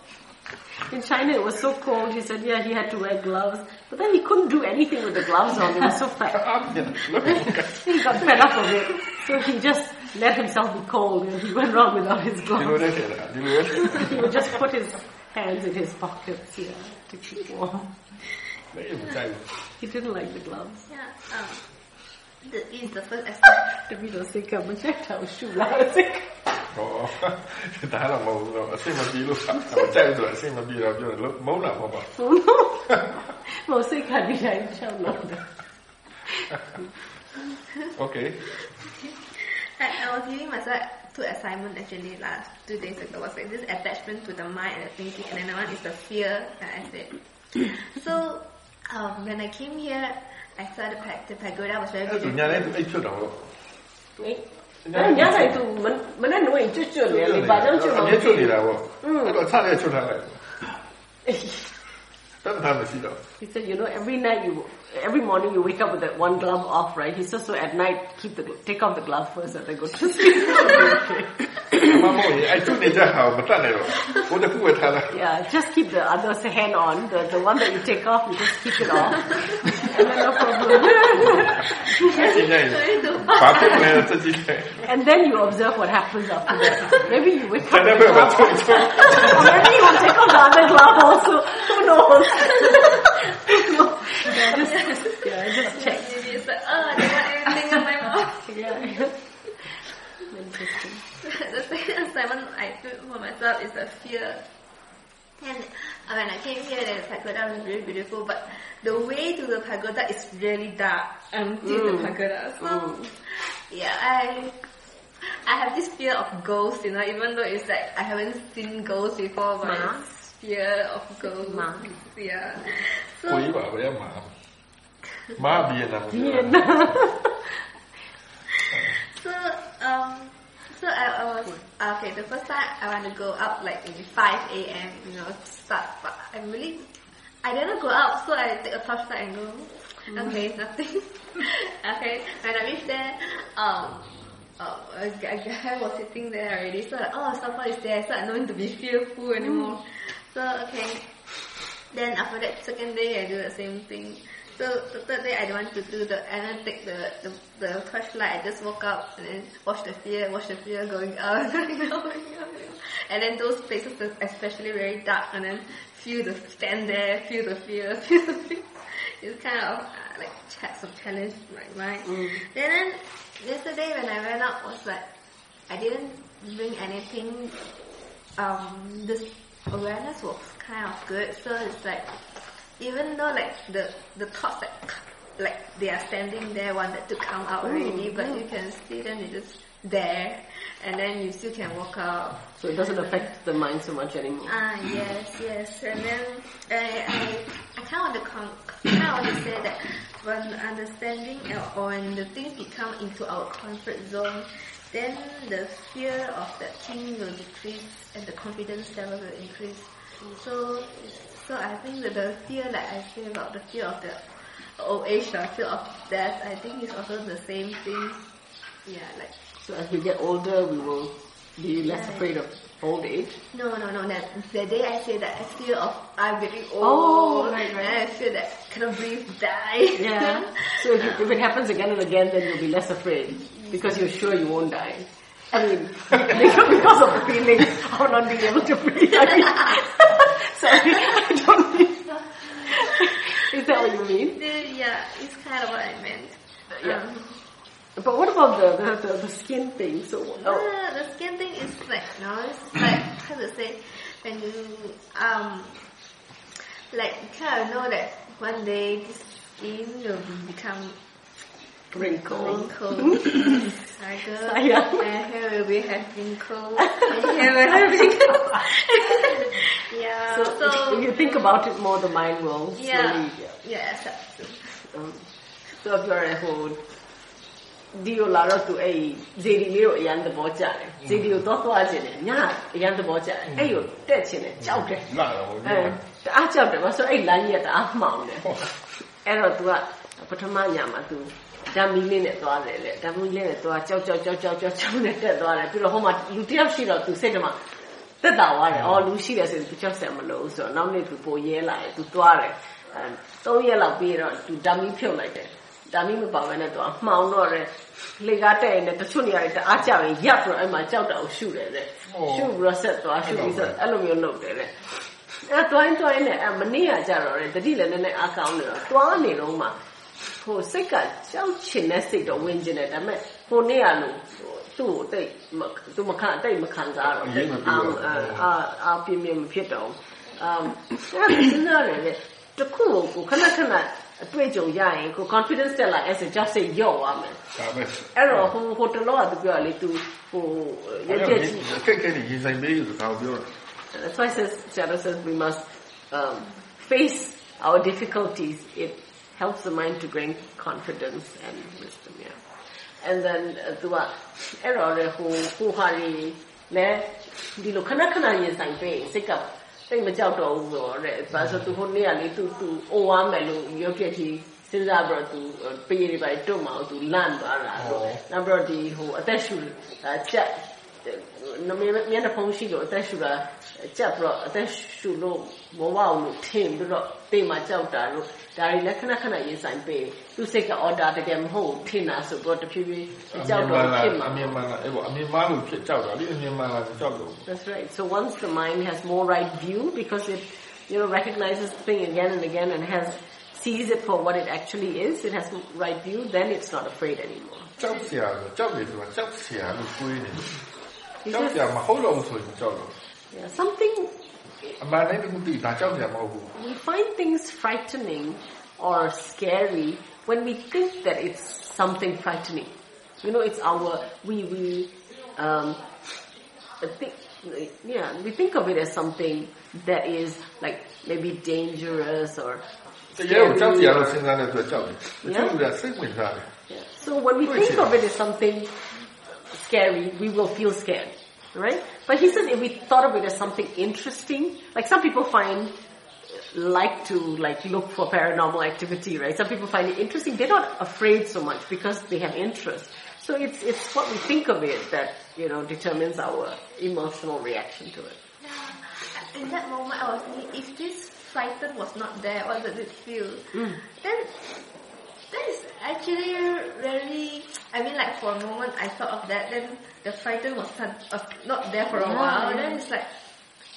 In China, it was so cold. He said, "Yeah, he had to wear gloves, but then he couldn't do anything with the gloves on. He was so fat. he got fed up of it, so he just let himself be cold, and he went around without his gloves. he would just put his hands in his pockets here yeah, to keep warm. he didn't like the gloves. Yeah. Um, the, the first aspect. တ်က ဟောဒါတော့မဟုတ်ဘူးတော့အစိမပြေလို့မကြိုက်လို့အစိမပြေတော့ပြောတယ်မုန်းတာမဟုတ်ပါ မစိတ်ကဒီတိုင်းချောင်းလို့တယ် Okay I, I was giving myself two assignments actually last two days ago. was like this attachment to the mind and the thinking, and then one is the fear that I said. so um, when I came here, I saw the, pa- the pagoda was very အဲ့သူ beautiful. ညာလေးသူအိတ်ဖြစ်တော့လို့အဲ့ညတိုင်းသူမနဲ့နှွေးကျွတ်ကျွတ်နေလေဘာကြောင့်ကျွတ်အမမြဲလဲချွတ်နေတာပေါ့အဲ့တော့ဆက်လက်ချွတ်ထားလိုက်တမ်းထားမရှိတော့ He said, you know, every night you, every morning you wake up with that one glove off, right? He says so at night, keep the take off the glove first and then go to sleep. yeah, just keep the other hand on. The, the one that you take off, you just keep it off. And then no problem. and then you observe what happens after that. Maybe you wake up. maybe you will take off the other glove also. Who knows? yeah, just yeah, just check. It's like, oh, I don't want everything in my mouth. Yeah. Interesting. the second assignment I took for myself is the fear. And uh, when I came here, the pagoda was really beautiful, but the way to the pagoda is really dark until the pagoda. So, yeah, I I have this fear of ghosts, you know, even though it's like I haven't seen ghosts before, but? fear of ghosts. Ma. Yeah. So, Poi va, voy a ma. Ma Vietnam. Vietnam. so um, so I, I was ah, okay. The first time I want to go up like in five a.m. You know, start, but I'm really I didn't go out, so I take a torchlight and go. Mm. Okay, nothing. okay, when I reached there, um, uh, a guy was sitting there already, so like, oh, someone is there, so I don't need to be fearful anymore. So, okay, then after that, second day I do the same thing. So the third day I don't want to do the I don't take the, the the flashlight. I just woke up and then watch the fear, watch the fear going out, going out, going out. And then those places are especially very dark and then feel the stand there, feel the fear, feel the fear. It's kind of uh, like ch- some challenge in my mind. Then, then yesterday when I went out was like I didn't bring anything um, this awareness was kind of good. So it's like, even though like the the thoughts that like they are standing there wanted to come out already, but you can see them they're just there, and then you still can walk out. So it doesn't affect the mind so much anymore. Ah yes, yes, and then I I, I kind of want to con- kind of want to say that when understanding or when the things become into our comfort zone, then the fear of that thing will decrease and the confidence level will increase. So, so I think that the fear that I feel about the fear of the old age, the fear of death, I think is also the same thing. Yeah, like So as we get older, we will be less afraid of old age. no, no, no. That the day I say that I feel of I'm getting oh, old, Oh, right, right. I feel that cannot breathe, die. Yeah. So if, it- if it happens again and again, then you'll be less afraid because you're sure you won't die. I mean, because of the feeling of not being able to breathe. I mean, sorry, I don't mean. Is that what you mean? yeah, it's kind of what I meant. Yeah. Um, But what about the the, the, the skin thing? So oh, Uh, the skin thing is like no, it's like how to say when you um like you kind of know that one day this skin will become wrinkle. wrinkled, tiger, Sayang. and hair will be have wrinkles, and hair will have wrinkles. yeah. So, So, if you think about it more, the mind will yeah, slowly. yeah, accept. Um, so if you're at home ဒီကိုလာတော့သူအဲ့ဇေဒီလေးကိုအရန်သဘောကျတယ်ဇေဒီကိုသွားသွားခြင်းတယ်ညအရန်သဘောကျတယ်အဲ့ကိုတက်ခြင်းတယ်ကြောက်တယ်လာတော့အဲတအားကြောက်တယ်မဆိုအဲ့လမ်းကြီးကတအားမှောင်တယ်အဲ့တော့ तू ကပထမညမှာ तू ဓာမီလေးနဲ့သွားတယ်လေဓာမီလေးနဲ့သွားကြောက်ကြောက်ကြောက်ကြောက်ကြောက်ကြောက်နဲ့တက်သွားတယ်ပြီးတော့ဟိုမှာလူတယောက်ရှိတော့သူစိတ်ထဲမှာတက်တာသွားတယ်အော်လူရှိတယ်ဆိုရင်သူကြောက်စရာမလိုဘူးဆိုတော့နောက်နေ့သူပိုရဲလာတယ်သူသွားတယ်အဲ၃ရက်လောက်ပြီးတော့သူဓာမီဖြုတ်လိုက်တယ်ဓာမီမပါဘဲနဲ့သူအမှောင်တော့တယ်လေကားတက်ရင်တချို့နေရာတွေတအားကြရင်ရပ်ပြီးတော့အဲ့မှာကြောက်တာကိုရှုတယ်တဲ့ရှုပြီးတော့ဆက်သွားရှုပြီးတော့အဲ့လိုမျိုးလုပ်တယ်တဲ့အဲ့တွိုင်းတွိုင်းနဲ့အမနေ့ကကြတော့လေတတိလည်းနည်းနည်းအားကောင်းနေတော့တွားနေတော့မှ ဟဟိုစိတ်ကကြောက်ချင်တဲ့စိတ်တော့ဝင်ကျင်တယ်ဒါပေမဲ့ဟိုနေ့ကလို့သူ့ကိုတိတ်သူမခံတိတ်မခံစားတော့အာအာအာပြင်းပြင်းမဖြစ်တော့အမ်အဲ့ဒါစဉ်းစားရတယ်တခုကိုခဏခဏအတွေ့အကြုံရရင်ကို confidence တက်လာ as a just say ရော့သွားမယ်ဒါပဲအဲ့တော့ဟိုဟိုတလောကသူပြောလေသူဟိုရကြည့်ခက်ခဲနေရင်ဆိုင်မေးလို့ကောပြောတာ That's why says Shadow says we must um, face our difficulties. It helps the mind to gain confidence and wisdom. Yeah. And then tu wa error ho ho hari le di lo khana khana yin sai pe စိတ်ကစိတ်မကြောက်တော့ဘူးဆိုတော့တဲ့ဘာလို့သူဟိုနေ့ကလေသူသူအိုဝမ်းမယ်လို့ရုပ်ပြကြီးစဉ်းစားပြီးတော့သူပေးရပါတွတ်မအောင်သူလန့်သွားတာဆိုနောက်ပြီးတော့ဒီဟိုအသက်ရှူချက်နမမျက်နှာဖုံးရှိလို့အသက်ရှူတာကြက်ပြီးတော့အသက်ရှူလို့မဝအောင်လို့ထင်ပြီးတော့တေးမှကြောက်တာလို့ ဒါတွေလည်းခဏခဏရေးဆိုင်ပေးသူစိတ်က order တကယ်မဟုတ်ထင်တာဆိုတော့တဖြည်းဖြည်းကြောက်တော့ဖြစ်မှာအမြင်မှန်လားအဲ့ပေါ့အမြင်မှန်လို့ဖြစ်ကြောက်တာလေအမြင်မှန်လားကြောက်လို့ That's right so once the mind has more right view because it you know recognizes the thing again and again and has sees it for what it actually is it has right view then it's not afraid anymore ကြောက်စရာကြောက်တယ်ဆိုတာကြောက်စရာလို့တွေးနေတယ်ကြောက်စရာမဟုတ်တော့ဘူးဆိုရင်ကြောက်လို့ Yeah, something we find things frightening or scary when we think that it's something frightening. You know, it's our we we um, think yeah we think of it as something that is like maybe dangerous or yeah. So when we think of it as something scary, we will feel scared right? But he says if we thought of it as something interesting, like some people find like to like look for paranormal activity, right? Some people find it interesting. They're not afraid so much because they have interest. So it's it's what we think of it that you know determines our emotional reaction to it. Yeah. In that moment, I was thinking, if this frighten was not there, what does it feel? Mm. Then that is actually really, I mean like for a moment I thought of that, then the fighter was not there for a while, then it's like,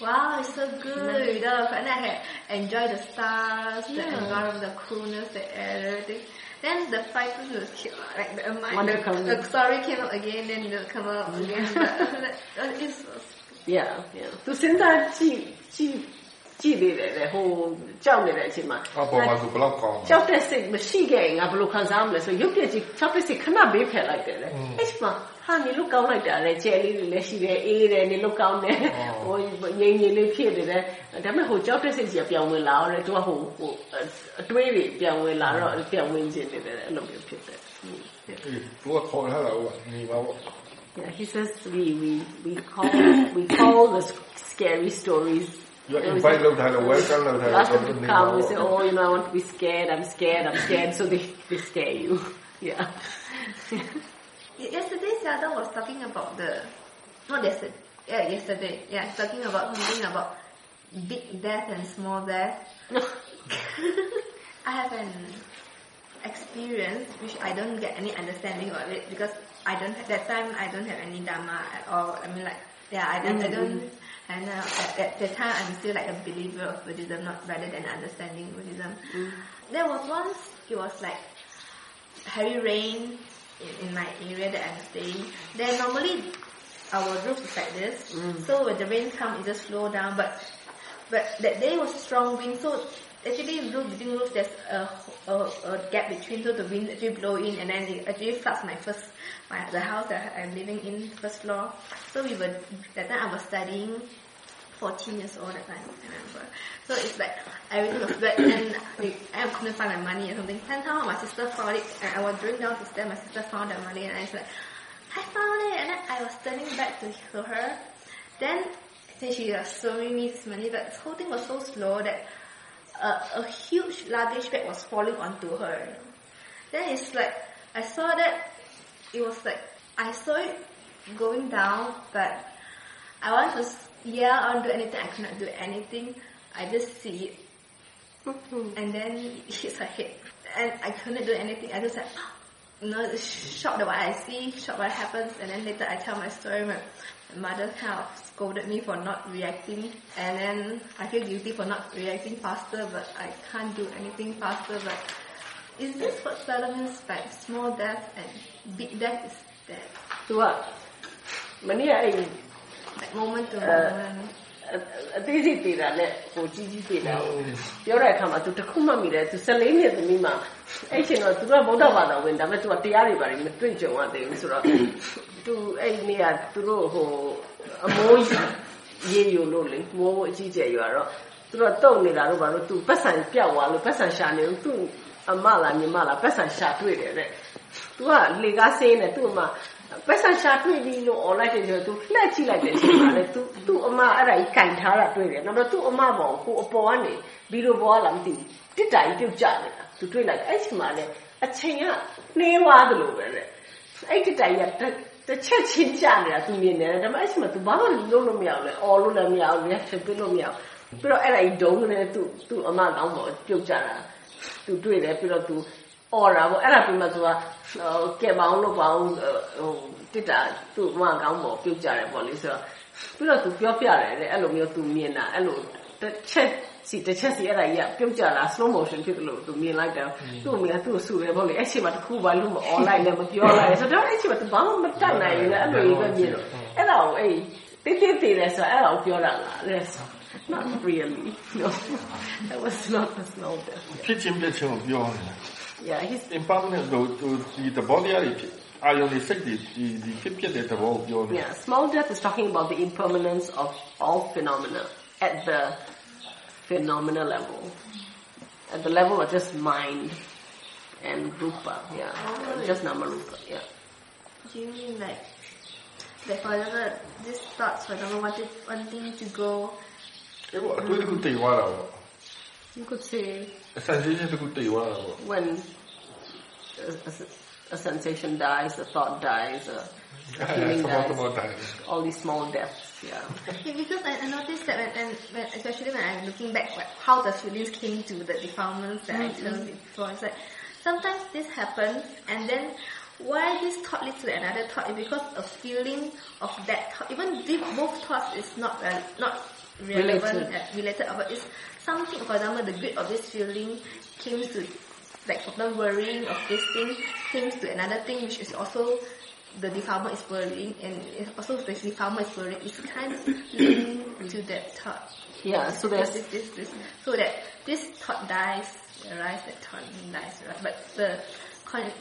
wow, it's so good. Yeah. And I had enjoyed the stars, yeah. the environment, the coolness, the air, everything. Then the fighters was killed. like the, my, the, the, story came out again, then it come out again. but, uh, it's, yeah, yeah. 就现在记记 ကြည့်ကြည့်သေးတယ်လေဟိုကြောက်နေတဲ့အချိန်မှာအပေါ်မှာသူဘလောက်ကောင်းကြောက်တဲ့စိတ်မရှိခဲ့ရင်ငါဘယ်လိုခံစားမလဲဆိုရုပ်ပြကြီးကြောက်တဲ့စိတ်ခဏဘေးဖယ်လိုက်တယ်လေအဲ့ဒီမှာဟာနေလို့ကောင်းလိုက်တာလေကျဲလေးတွေလည်းရှိတယ်အေးတယ်နေလို့ကောင်းတယ်ဟိုငြိမ်ငြိမ်လေးဖြစ်နေတယ်ဒါပေမဲ့ဟိုကြောက်တဲ့စိတ်ကြီးပြောင်းဝင်လာတော့သူကဟိုဟိုအတွေးတွေပြောင်းဝင်လာတော့ပြောင်းဝင်ခြင်းနေတယ်အဲ့လိုမျိုးဖြစ်တယ်သူကခေါ်ထားတာဟိုနေပါပေါ့ Yeah, he says we we we call we call the scary stories invite lâu thời là welcome lâu thời Lots of people come and say, oh, you know, I want to be scared, I'm scared, I'm scared, so they, they scare you. Yeah. yesterday, Sayadaw was talking about the, not yesterday, yeah, yesterday, yeah, talking about something about big death and small death. I have an experience which I don't get any understanding of it because I don't, that time I don't have any Dharma at all. I mean like, yeah, I don't, mm-hmm. I don't and uh, at, at that time, I'm still like a believer of Buddhism, not rather than understanding Buddhism. Mm. There was once it was like heavy rain in, in my area that I'm staying. Then normally our roof is like this, mm. so when the rain comes, it just slow down. But but that day was strong wind, so actually roof between roof there's a, a, a, gap between so the wind actually blow in and then it actually floods my first my the house that I'm living in first floor. So we were that time I was studying 14 years old at time, I remember. So it's like everything was wet and I couldn't find my money or something. Then somehow my sister found it and I was going down to stairs, my sister found the money and I was like, I found it and then I was turning back to, her. Then, then she was showing me this money but the whole thing was so slow that a, a huge luggage bag was falling onto her. Then it's like, I saw that it was like, I saw it going down but I want to yeah, I'll do anything. I cannot do anything. I just see it. And then he's a hit. And I couldn't do anything. I just like, you know, shocked at what I see, shocked what happens. And then later I tell my story. My mother kind of scolded me for not reacting. And then I feel guilty for not reacting faster, but I can't do anything faster. But is this what Salah means small death and big death is death? What? Mania ini. moment to Uh, moment? အအသေးစိတ်သေးတာနဲ့ကိုကြီးကြီးသေးတာကိုပြောတဲ့အခါမှာ तू တစ်ခုမှမိတယ် तू 14နှစ်သမီးမှာအဲ့ချိန်တော့ तू ကဗုဒ္ဓဘာသာဝင်ဒါပေမဲ့ तू ကတရားတွေပါတယ်မတွေ့ကြုံရသေးဘူးဆိုတော့ तू အဲ့နေ့ကသူတို့ဟိုအမိုးရေယူလို့လေမိုးအကြီးကျယ်ယူရတော့သူတို့တုံနေတာတော့ဘာလို့ तू ပတ်စံပြောက်သွားလို့ပတ်စံရှာနေလို့ तू အမလားညီမလားပတ်စံရှာတွေ့တယ်တဲ့ तू ကလေကားစင်းနေ तू အမ ပတ်စံရှာတွေ့ပြီလို့ online တင်ဆိုသူလှက်ကြည့်လိုက်တယ်ဆိုတာလေသူသူ့အမအဲ့ဒါကြီးကင်ထားတာတွေ့တယ်နောက်တော့သူ့အမပေါ်ကိုအပေါ်ကနေဗီဒီယိုပေါ်လာမသိဘူးတစ်တာကြီးပြုတ်ကျနေတာသူတွေ့လိုက်အဲ့ချိန်မှာလေအချိန်ကနှေးသွားသလိုပဲလေအဲ့တစ်တာကြီးကတစ်ချက်ချင်းကျနေတာသူမြင်နေတယ်ဒါပေမဲ့အဲ့ချိန်မှာသူဘာမှလုံးလို့မရဘူးလေအော်လို့လည်းမရဘူးလက်ချက်ပြလို့မရဘူးပြီးတော့အဲ့ဒါကြီးဒုံးနေသူသူ့အမကောင်းပေါ်ပြုတ်ကျတာသူတွေ့တယ်ပြီးတော့သူအော်တာပေါ့အဲ့ဒါပြီးမှသူက ကဲမအောင်လို့ပါအောင်ဟိုတစ်တာသူ့မကောင်းပေါ်ပြုတ်ကြတယ်ပေါ့လေဆိုတော့ပြီးတော့သူပြောပြတယ်တဲ့အဲ့လိုမျိုးသူမြင်တာအဲ့လိုတစ်ချက်စီတစ်ချက်စီအဲ့ဒါကြီးကပြုတ်ကြတာ slow motion ဖြစ်လို့သူမြင်လိုက်တာသူ့မြင်သူ့ဆူတယ်ပေါ့လေအဲ့ချိန်မှာတခုပါလို့မ online လည်းမပြောလိုက်ဆိုတော့အဲ့ချိန်မှာသူဘာမှမတတ်နိုင်ဘူးလေအဲ့လိုကြီးပဲမြင်လို့အဲ့ဒါကိုအဲ့တိတိတိလဲဆိုအဲ့ဒါကိုပြောတာလားလဲဆို Not really. No, that was not a snow death. ဖြစ်ချင်းဖြစ်ချင်းပြောနေတာ in his... Impermanence to the body are ionic, the, the, the fifth the world. Yeah, small death is talking about the impermanence of all phenomena at the phenomena level. At the level of just mind and rupa, yeah. Oh, just nama rupa, yeah. Do you mean like, like for example, these thoughts, for example, wanted, wanting to go... Mm. You could say. A sensation is a good thing. Wow. When a, a, a, sensation dies, a thought dies, a, a feeling dies. dies. All these small deaths, yeah. yeah because I, I, noticed that when, and when, especially when I'm looking back, like how the feelings came to the defilements that mm-hmm. I learned before. It's like sometimes this happens, and then why this thought leads to another thought is because a feeling of that thought, even deep, both thoughts is not uh, not relevant related. Uh, related, but it's something, for example, the grip of this feeling came to, like from the worrying of this thing, came to another thing which is also the defilement is worrying, and also the defilement is worrying. It's kind of linked to that thought. Yeah, so there's this, this, this, so that this thought dies, arises, that thought dies, right? But the,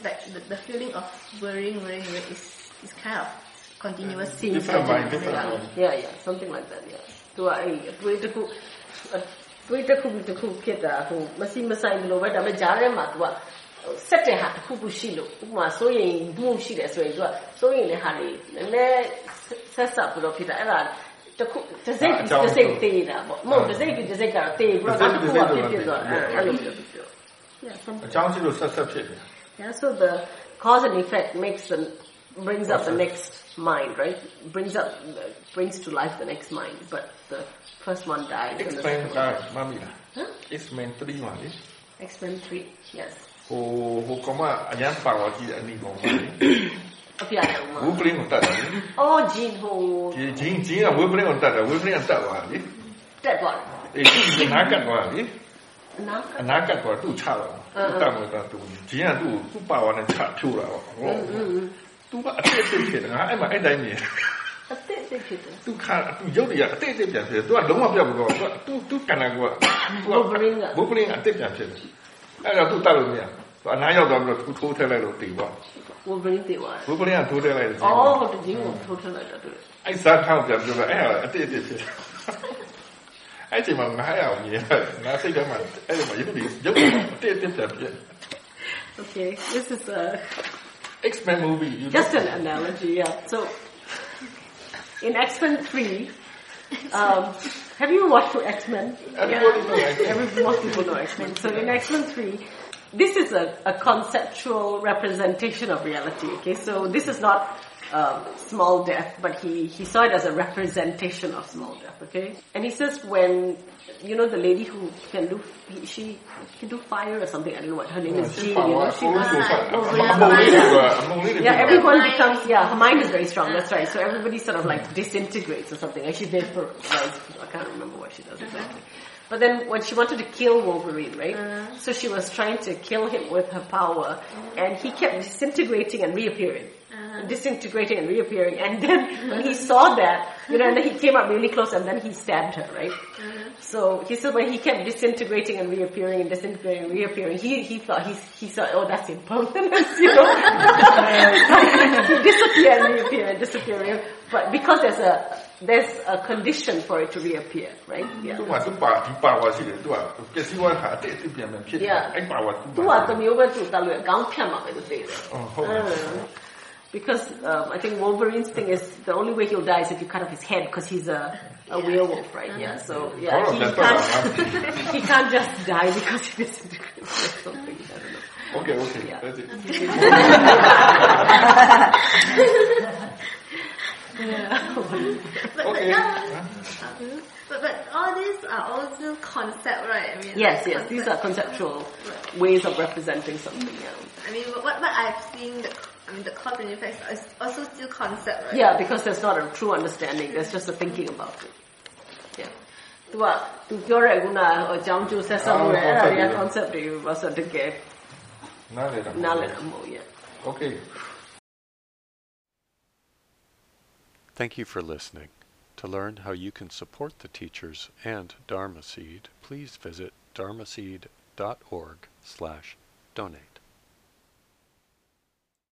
like the, the feeling of worrying, worrying, worrying is is kind of continuous. Yeah, different mind, different yeah, yeah, something like that. Yeah. So I, တွေးတစ်ခုအတွေးတစ်ခုပြီးတစ်ခုဖြစ်တာဟိုမစီမဆိုင်ဘူးလို့ပဲဒါပေမဲ့ဂျားထဲမှာ तू ကဟိုဆက်တဲ့ဟာတစ်ခုခုရှိလို့ဥပမာစိုးရင်မှုရှိတယ်ဆိုရင် तू ကစိုးရင်တဲ့ဟာတွေနည်းနည်းဆက်ဆက်ပြီးတော့ဖြစ်တာအဲ့ဒါတစ်ခုတစ်စိတ်ပြီးတစ်စိတ်သေးတာပေါ့မဟုတ်တစ်စိတ်ပြီးတစ်စိတ်ကတော့သေးပြီးတော့နောက်တစ်ခုကဖြစ်ဖြစ်သွားအဲ့အဲ့လိုမျိုးပြော Yeah, something အကြောင်းရှိလို့ဆက်ဆက်ဖြစ်တယ် Yeah, so the cause and effect makes the brings up the next mind, right? Brings up, brings to life the next mind, but the first one died. X-Men died, mami lah. Huh? X-Men 3 mah, eh? X-Men 3, yes. Oh, oh, koma, ayan pawa ki ani koma. Apa yang mah? Wu bring on tak ni. Oh, Jin Ho. Jin Jin lah, Wu bring on tak, Wu bring on tak wah ni. Tak wah. Eh, tu nakat wah ni. အနာကတ်ကသူ့ချတော့တာမတာသူဂျင်းကသူ့သူ့ပါဝါနဲ့ချဖြိုးတာပေါ့ဟုတ် သူကအတိတ်အတိတ်ဖြစ်တယ်ငါအဲ့မှာအဲ့တိုင်းမြင် a bit bit bit. သူခါသူရုပ်တွေကအတိတ်အတိတ်ပြန်ဖြစ်တယ်သူကလုံးဝပြောက်ဘူးတော့သူသူကနကက Wolverine ကဝူပလင်းကအတိတ်ပြန်ဖြစ်တယ်အဲ့တော့သူတတ်လို့မရသူအနားရောက်သွားပြီးတော့သူထိုးထည့်လိုက်လို့တည်သွား Wolverine they were. ဝူပလင်းကထိုးထည့်လိုက်တယ် Oh, the Jin was total like that. အဲ့စားထောက်ပြန်ပြောတော့အဲ့ဟာအတိတ်အတိတ်ဖြစ်တယ်အဲ့ဒီမှာငါရအောင်မြင်ရတယ်ငါစိတ်ထဲမှာအဲ့ဒီမှာရုပ်တွေရုပ်တွေအတိတ်အတိတ်ပြန်ဖြစ် Okay, this is a X-Men movie you Just an analogy, yeah. So, in X-Men 3, um, have you watched X-Men? Everybody knows X-Men. Every, most people know X-Men. So in X-Men 3, this is a, a conceptual representation of reality, okay? So this is not um, small death, but he, he saw it as a representation of small death, okay? And he says when, you know, the lady who can do, he, she can do fire or something, I don't know what, her name is Jean, you know, she was, yeah, everyone becomes, yeah, her mind is very strong, that's right. So everybody sort of like disintegrates or something. And she vaporizes, I can't remember what she does exactly. But then when she wanted to kill Wolverine, right? Uh-huh. So she was trying to kill him with her power, and he kept disintegrating and reappearing disintegrating and reappearing. And then when he saw that, you know, and then he came up really close and then he stabbed her, right? Mm-hmm. So he said when he kept disintegrating and reappearing and disintegrating and reappearing, he, he thought, he, he thought, oh, that's impermanence, you know. he disappeared and reappeared and disappear. But because there's a, there's a condition for it to reappear, right? Yeah. Yeah. Because um, I think Wolverine's thing is the only way he'll die is if you cut off his head because he's a, a werewolf, right? Yeah. So yeah, Oh, he that's can't he can't just die because he disintegrates or something. I don't know. OK OK，Yeah. 多謝。But, but, Okay. yeah, but, but all these are also concept, right? I mean, Yes, like yes. These are conceptual ways of representing something. Yeah. I mean, what, what I've seen, the, I mean, the cause and effects is also still concept, right? Yeah, because there's not a true understanding. There's just a thinking about it. Yeah. သူကသူပြောတဲ့ခုနအကြောင်းကျိုးဆက်ဆက်မှုရဲ့အဲ့ဒါတွေက concept တွေကိုဘာဆိုတကယ် နားလည်တာ နားလည်တာမဟုတ်ရဲ့ OK。 Thank you for listening. To learn how you can support the teachers and Dharma Seed, please visit dharmaseed.org slash donate.